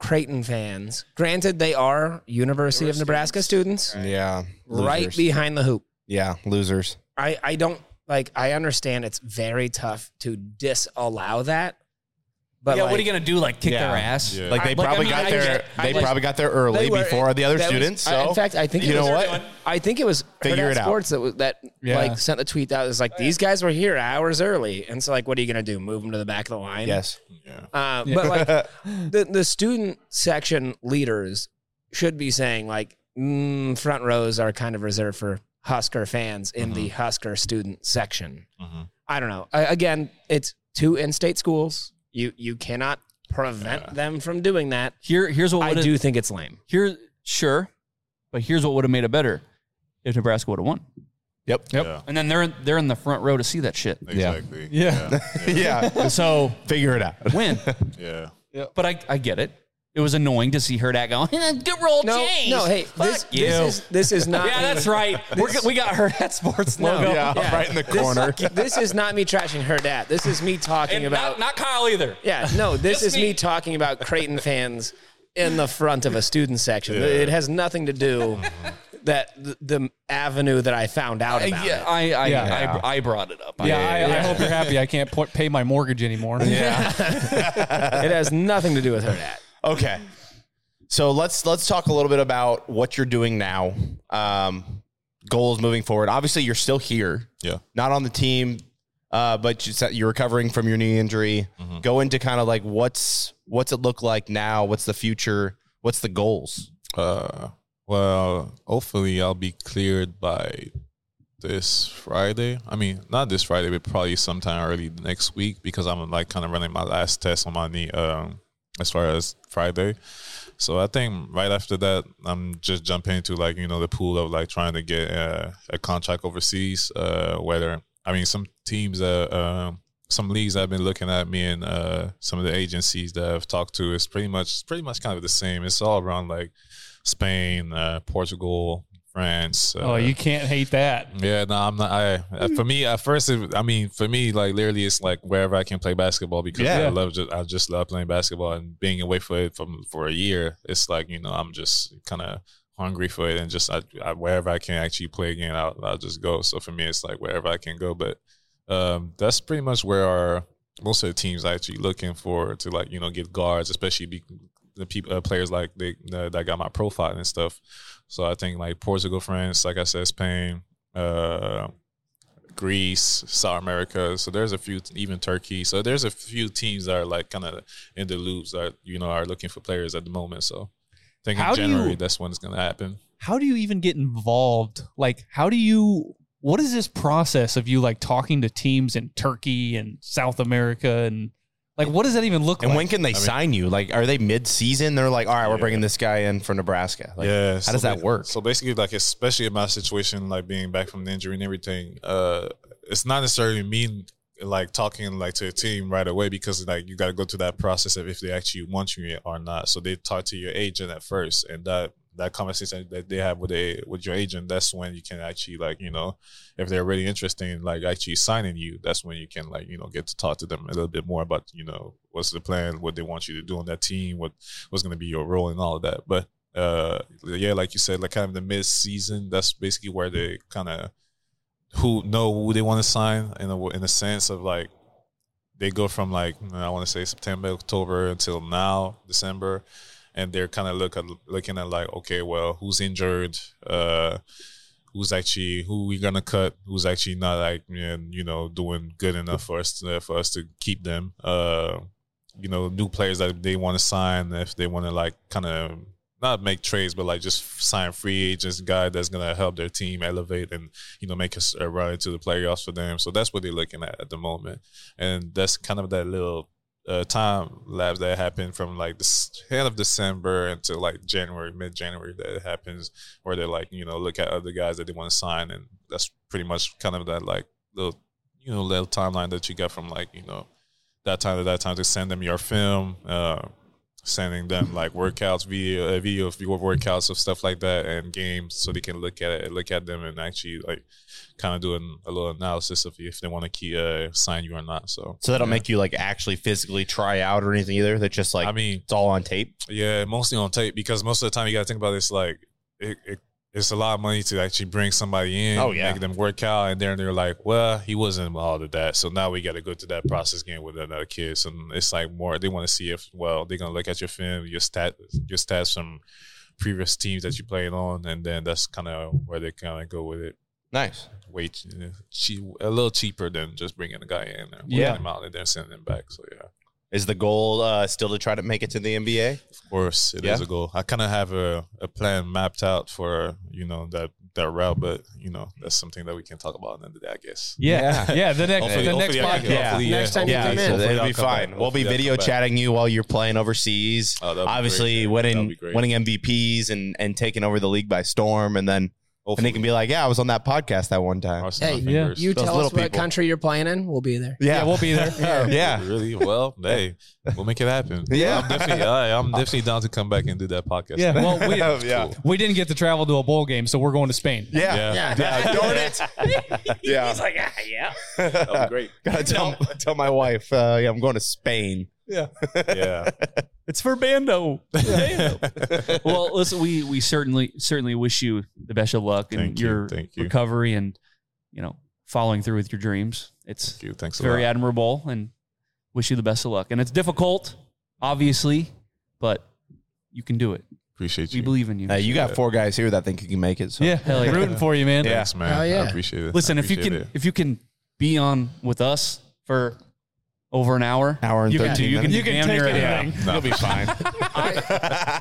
Creighton fans, granted they are University of Nebraska students, Yeah. right Losers. behind the hoop. Yeah, losers. I, I don't like I understand it's very tough to disallow that. But yeah, like, what are you gonna do? Like kick Yeah. their ass? Yeah. Like they Like, I probably mean, got I there. get- they like- probably got there early were- before the other that was- students. I- so in fact, I think you know was, what? I think it was Figure Hurrdat it out. Sports that was, that Yeah. like sent the tweet out. It was like these guys were here hours early, and so like, what are you gonna do? Move them to the back of the line? Yes. Uh, But like the the student section leaders should be saying like mm, front rows are kind of reserved for Husker fans in the Mm-hmm. Husker student section. Mhm. I don't know. I, again, it's two in-state schools. You you cannot prevent them from doing that. Here, here's what I would've- do think it's lame. Here, sure, but here's what would have made it better if Nebraska would have won. Yep. Yep. Yeah. And then they're in, they're in the front row to see that shit. Exactly. Yeah. Yeah. yeah. So Figure it out. win. Yeah. But I, I get it. It was annoying to see her that going. Good roll, No, James. no. Hey, Fuck this, you. this is this is not. yeah, me- that's right. We're, This- we got her at sports No, logo. Yeah, right in the This- corner. This, is not me trashing her dad. This is me talking And about. not, not Kyle either. yeah, no. This is me. me. talking about Creighton fans in the front of a student section. Yeah. It has nothing to do that the, the avenue that I found out Uh, about. yeah. I, I, Yeah. I, I brought it up. Yeah, I, I hope you're happy. I can't pay my mortgage anymore. Yeah. it has nothing to do with her dad. Okay. So let's let's talk a little bit about what you're doing now. Um, goals moving forward. Obviously, you're still here, Yeah. not on the team, uh, but you you're recovering from your knee injury. Go into kind of like what's what's it look like now? What's the future? What's the goals? Uh, well, hopefully I'll be cleared by this Friday. I mean, not this Friday, but probably sometime early next week because I'm like kind of running my last test on my knee. Um, as far as Friday. So I think right after that, I'm just jumping into like you know the pool of like trying to get uh, a contract overseas. Uh, whether I mean some teams, uh, some leagues I've been looking at me and uh, some of the agencies that I've talked to is pretty much pretty much kind of the same. It's all around like Spain, uh, Portugal, France. Uh, Oh, you can't hate that. yeah, no, I'm not. I uh, for me at first, it, I mean, for me, like literally, it's like wherever I can play basketball because I love just I just love playing basketball and being away for it from for a year. It's like you know I'm just kind of hungry for it and just I, I, wherever I can actually play again, I'll, I'll just go. So for me, it's like wherever I can go. But um, that's pretty much where our most of the teams are actually looking for to like you know get guards, especially be, the people uh, players like they uh, that got my profile and stuff. So I think like Portugal, France, like I said, Spain, uh, Greece, South America. So there's a few, even Turkey. So there's a few teams that are like kind of in the loops that you know are looking for players at the moment. So I think How in January you- that's when it's gonna happen. How do you even get involved? Like, how do you? What is this process of you like talking to teams in Turkey and South America and like what does that even look And like? And when can they sign you? Like, are they mid-season? They're like, all right, we're bringing this guy in from Nebraska. Like, yeah. How so does that work? So basically, like especially in my situation, like being back from the injury and everything, uh, it's not necessarily me like talking like to a team right away because like you got to go through that process of if they actually want you or not. So they talk to your agent at first, and that that conversation that they have with a with your agent, that's when you can actually like you know if they're really interested in like actually signing you, that's when you can like you know get to talk to them a little bit more about you know what's the plan, what they want you to do on that team, what what's going to be your role and all of that. But uh, yeah, like you said, like kind of the mid season, that's basically where they kind of who know who they want to sign in a in a sense of like they go from like I want to say September, October until now December, and they're kind of look at looking at like okay, well, who's injured, uh, who's actually who we gonna cut, who's actually not like you know doing good enough for us to, for us to keep them, uh, you know, new players that they want to sign if they want to like kind of not make trades, but like just sign free agents, guy that's gonna help their team elevate and you know make us a run into the playoffs for them. So that's what they're looking at at the moment, and that's kind of that little uh, time lapse that happened from like the end of December until like January, mid January that happens, where they're like you know look at other guys that they want to sign, and that's pretty much kind of that like little you know little timeline that you got from like you know that time to that time to send them your film, uh, sending them like workouts, video, uh, video of your workouts of stuff like that, and games, so they can look at it, look at them, and actually like kind of doing a little analysis of if they want to key uh, sign you or not. So So don't yeah. make you like actually physically try out or anything either. They're just like I mean, it's all on tape. Yeah, mostly on tape because most of the time you got to think about this like it, it, it's a lot of money to actually bring somebody in, Oh, yeah. make them work out, and then they're like, well, he wasn't all of that, so now we got to go to that process again with another kid. So it's like more they want to see if well they're gonna look at your film, your stat, your stats from previous teams that you played on, and then that's kind of where they kind of go with it. Nice. Way ch- cheap, a little cheaper than just bringing a guy in there, Yeah. yeah, him out and then sending him back. So yeah. Is the goal uh, still to try to make it to the NBA? Of course, it is Yeah. a goal. I kind of have a, a plan mapped out for you know that that route, but you know that's something that we can talk about in the end of the day, I guess. Yeah. Yeah, the next- Hopefully- the next hopefully I can- podcast. hopefully, Next time you yeah, come in. so Hopefully it'll be fine. back. We'll be Hopefully I'll video chatting you while you're playing overseas. Oh, that'd be Obviously, great. That'd winning winning MVPs and and taking over the league by storm, and then and they can be like, "Yeah, I was on that podcast that one time." Hey, yeah, you Those tell little us what people. country you're playing in. We'll be there. Yeah. Yeah, we'll be there. Yeah. Really? Well, hey, we'll make it happen. Yeah. I'm definitely, I, I'm definitely down to come back and do that podcast. Yeah, well, we, yeah. we didn't get to travel to a bowl game, so we're going to Spain. Yeah. Yeah. Yeah, darn it. Yeah. He's like, ah, yeah. That'd be great. Gotta tell, tell my wife, uh, yeah, I'm going to Spain. Yeah. Yeah. It's for Bando. well, listen, we we certainly certainly wish you the best of luck in Thank you, your thank you. recovery and you know following through with your dreams. It's Thank you. Thanks a very lot. admirable, and wish you the best of luck. And it's difficult, obviously, but you can do it. Appreciate you. We believe in you. Hey, you got four guys here that think you can make it. So. Yeah, Hell yeah. rooting for you, man. Yeah. Thanks, man. Hell yeah. I appreciate it. Listen, I if you appreciate can it. if you can be on with us for over an hour, Hour and you can, you can, minutes. you You can can damn take near anything. You'll be fine.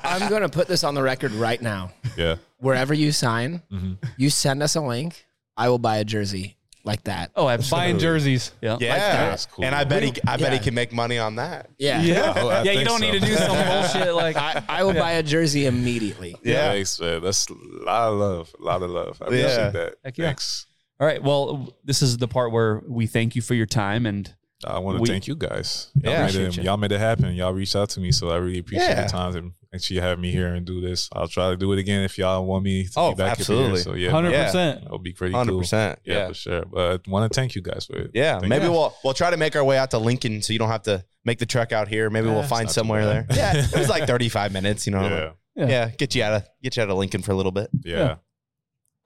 I'm going to put this on the record right now. Yeah. Wherever you sign, Mhm. you send us a link. I will buy a jersey like that. Oh, absolutely. Buying jerseys. Yeah. Yeah, That's cool. and I bet he, I bet he can make money on that. Yeah. Yeah. Oh, I Yeah, you don't so. need to do some bullshit like I, I will buy a jersey immediately. Yeah. Thanks, man. That's a lot of love. A lot of love. I appreciate Yeah. that. Heck yeah. Thanks. All right. Well, this is the part where we thank you for your time and I want to We- thank you guys. Y'all, Yeah. made it, you. y'all made it happen. Y'all reached out to me, so I really appreciate Yeah. the time and actually have me here and do this. I'll try to do it again if y'all want me to Oh, be back absolutely. here. So yeah, 100%. it'll be pretty Hundred cool. percent. Yeah, Yeah. for sure. But I want to thank you guys for it. Yeah, Thank maybe you. we'll we'll try to make our way out to Lincoln, so you don't have to make the trek out here. Maybe Eh, we'll find somewhere there. Yeah, it was like thirty five minutes. You know, Yeah, yeah. Yeah. get you out of get you out of Lincoln for a little bit. yeah.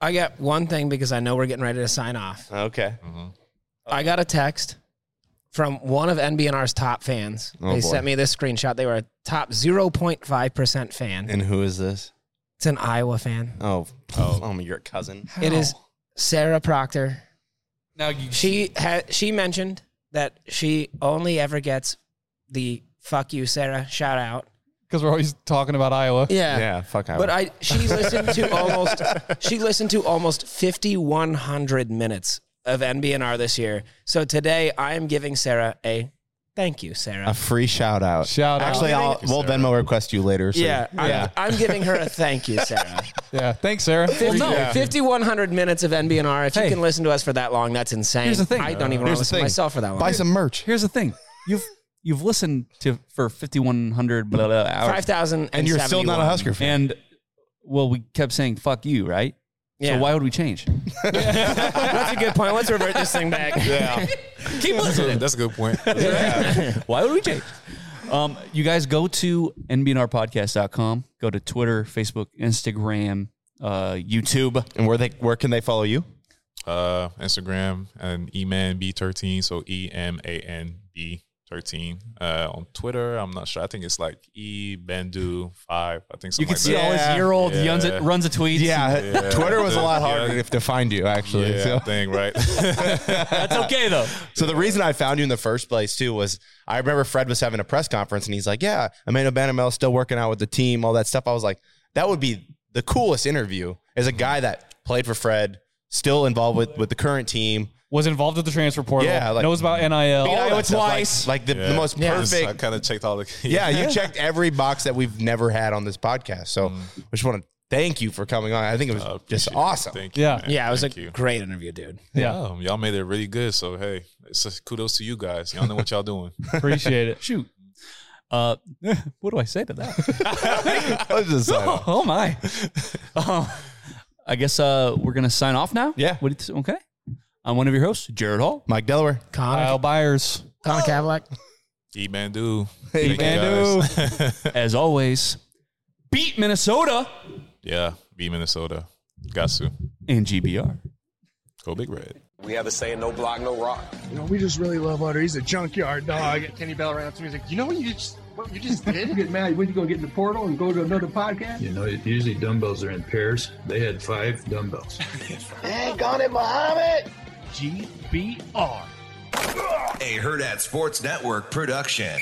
I got one thing because I know we're getting ready to sign off. Okay. Mhm. I got a text from one of NBNR's top fans. Oh, they boy. sent me this screenshot. They were a top 0.5% fan. And who is this? It's an Iowa fan. Oh, oh, oh, you're a cousin. It is Sarah Proctor. now you She had she mentioned that she only ever gets the "fuck you, Sarah" shout out. Because we're always talking about Iowa. Yeah, Yeah, fuck. Iowa. But I she listened to almost she listened to almost 5100 minutes of NBNR this year. So today I am giving Sarah a thank you, Sarah. a free shout out. Shout out. Actually, I'll we'll Venmo request you later. So. yeah, I'm, yeah. I'm giving her a thank you, Sarah. Yeah. Thanks, Sarah. Well, no, Yeah. 5100 minutes of NBNR. If Hey. you can listen to us for that long, that's insane. Here's the thing. I don't even want Here's to the listen to myself for that long. Buy some merch. Here's the thing. You've you've listened to for 5100 blah, blah, blah, hours 5000 And you're still not a Husker fan. and well we kept saying fuck you, right? Yeah. So why would we change? That's a good point. Let's revert this thing back. Yeah. Keep listening. That's a good point. Yeah. Why would we change? Um, you guys go to nbnrpodcast.com, go to Twitter, Facebook, Instagram, uh, YouTube. And where they where can they follow you? uh, Instagram and eman b13. So E M A N B 13. Uh, on Twitter, I'm not sure. I think it's like e bendu five. I think You can like see that. all his year old Yeah. runs, a, runs a tweets. Yeah, Yeah. Twitter was a lot Yeah. harder to find you actually. Yeah, So. I think right. That's okay though. So the reason I found you in the first place too was I remember Fred was having a press conference and he's like, "Yeah, Emmanuel Bandoumel still working out with the team, all that stuff." I was like, that would be the coolest interview as a guy that played for Fred, still involved with with the current team. Was involved with the transfer portal. Yeah, like- knows about NIL. Beat Iowa twice. Like, like the, the most perfect. I kind of checked all the. yeah, you checked every box that we've never had on this podcast. So Mm. I just want to thank you for coming on. I think it was just awesome. Thank you. Yeah. man. Yeah, it was Thank a you. great interview, dude. Yeah. Um, y'all made it really good. So hey, it's a, kudos to you guys. Y'all know what y'all doing. Appreciate it. Shoot. Uh, what do I say to that? oh, oh my. Uh, I guess uh, we're gonna sign off now. Yeah. What okay. I'm one of your hosts, Jared Hall. Mike Delaware. Connor, Kyle Byers. Connor Cavalack. E Bandu. Hey, Thank you guys. As always, beat Minnesota yeah, be Minnesota. Got to. and GBR. Go Big Red. We have a saying, no block, no rock. You know, we just really love Otter. He's a junkyard dog. Kenny Bell ran up to me. He's like, you know what you just what you just did? You get mad when you gonna get in the portal and go to another podcast? You know, usually dumbbells are in pairs. They had five dumbbells. GBR. A Hurrdat Sports Network production.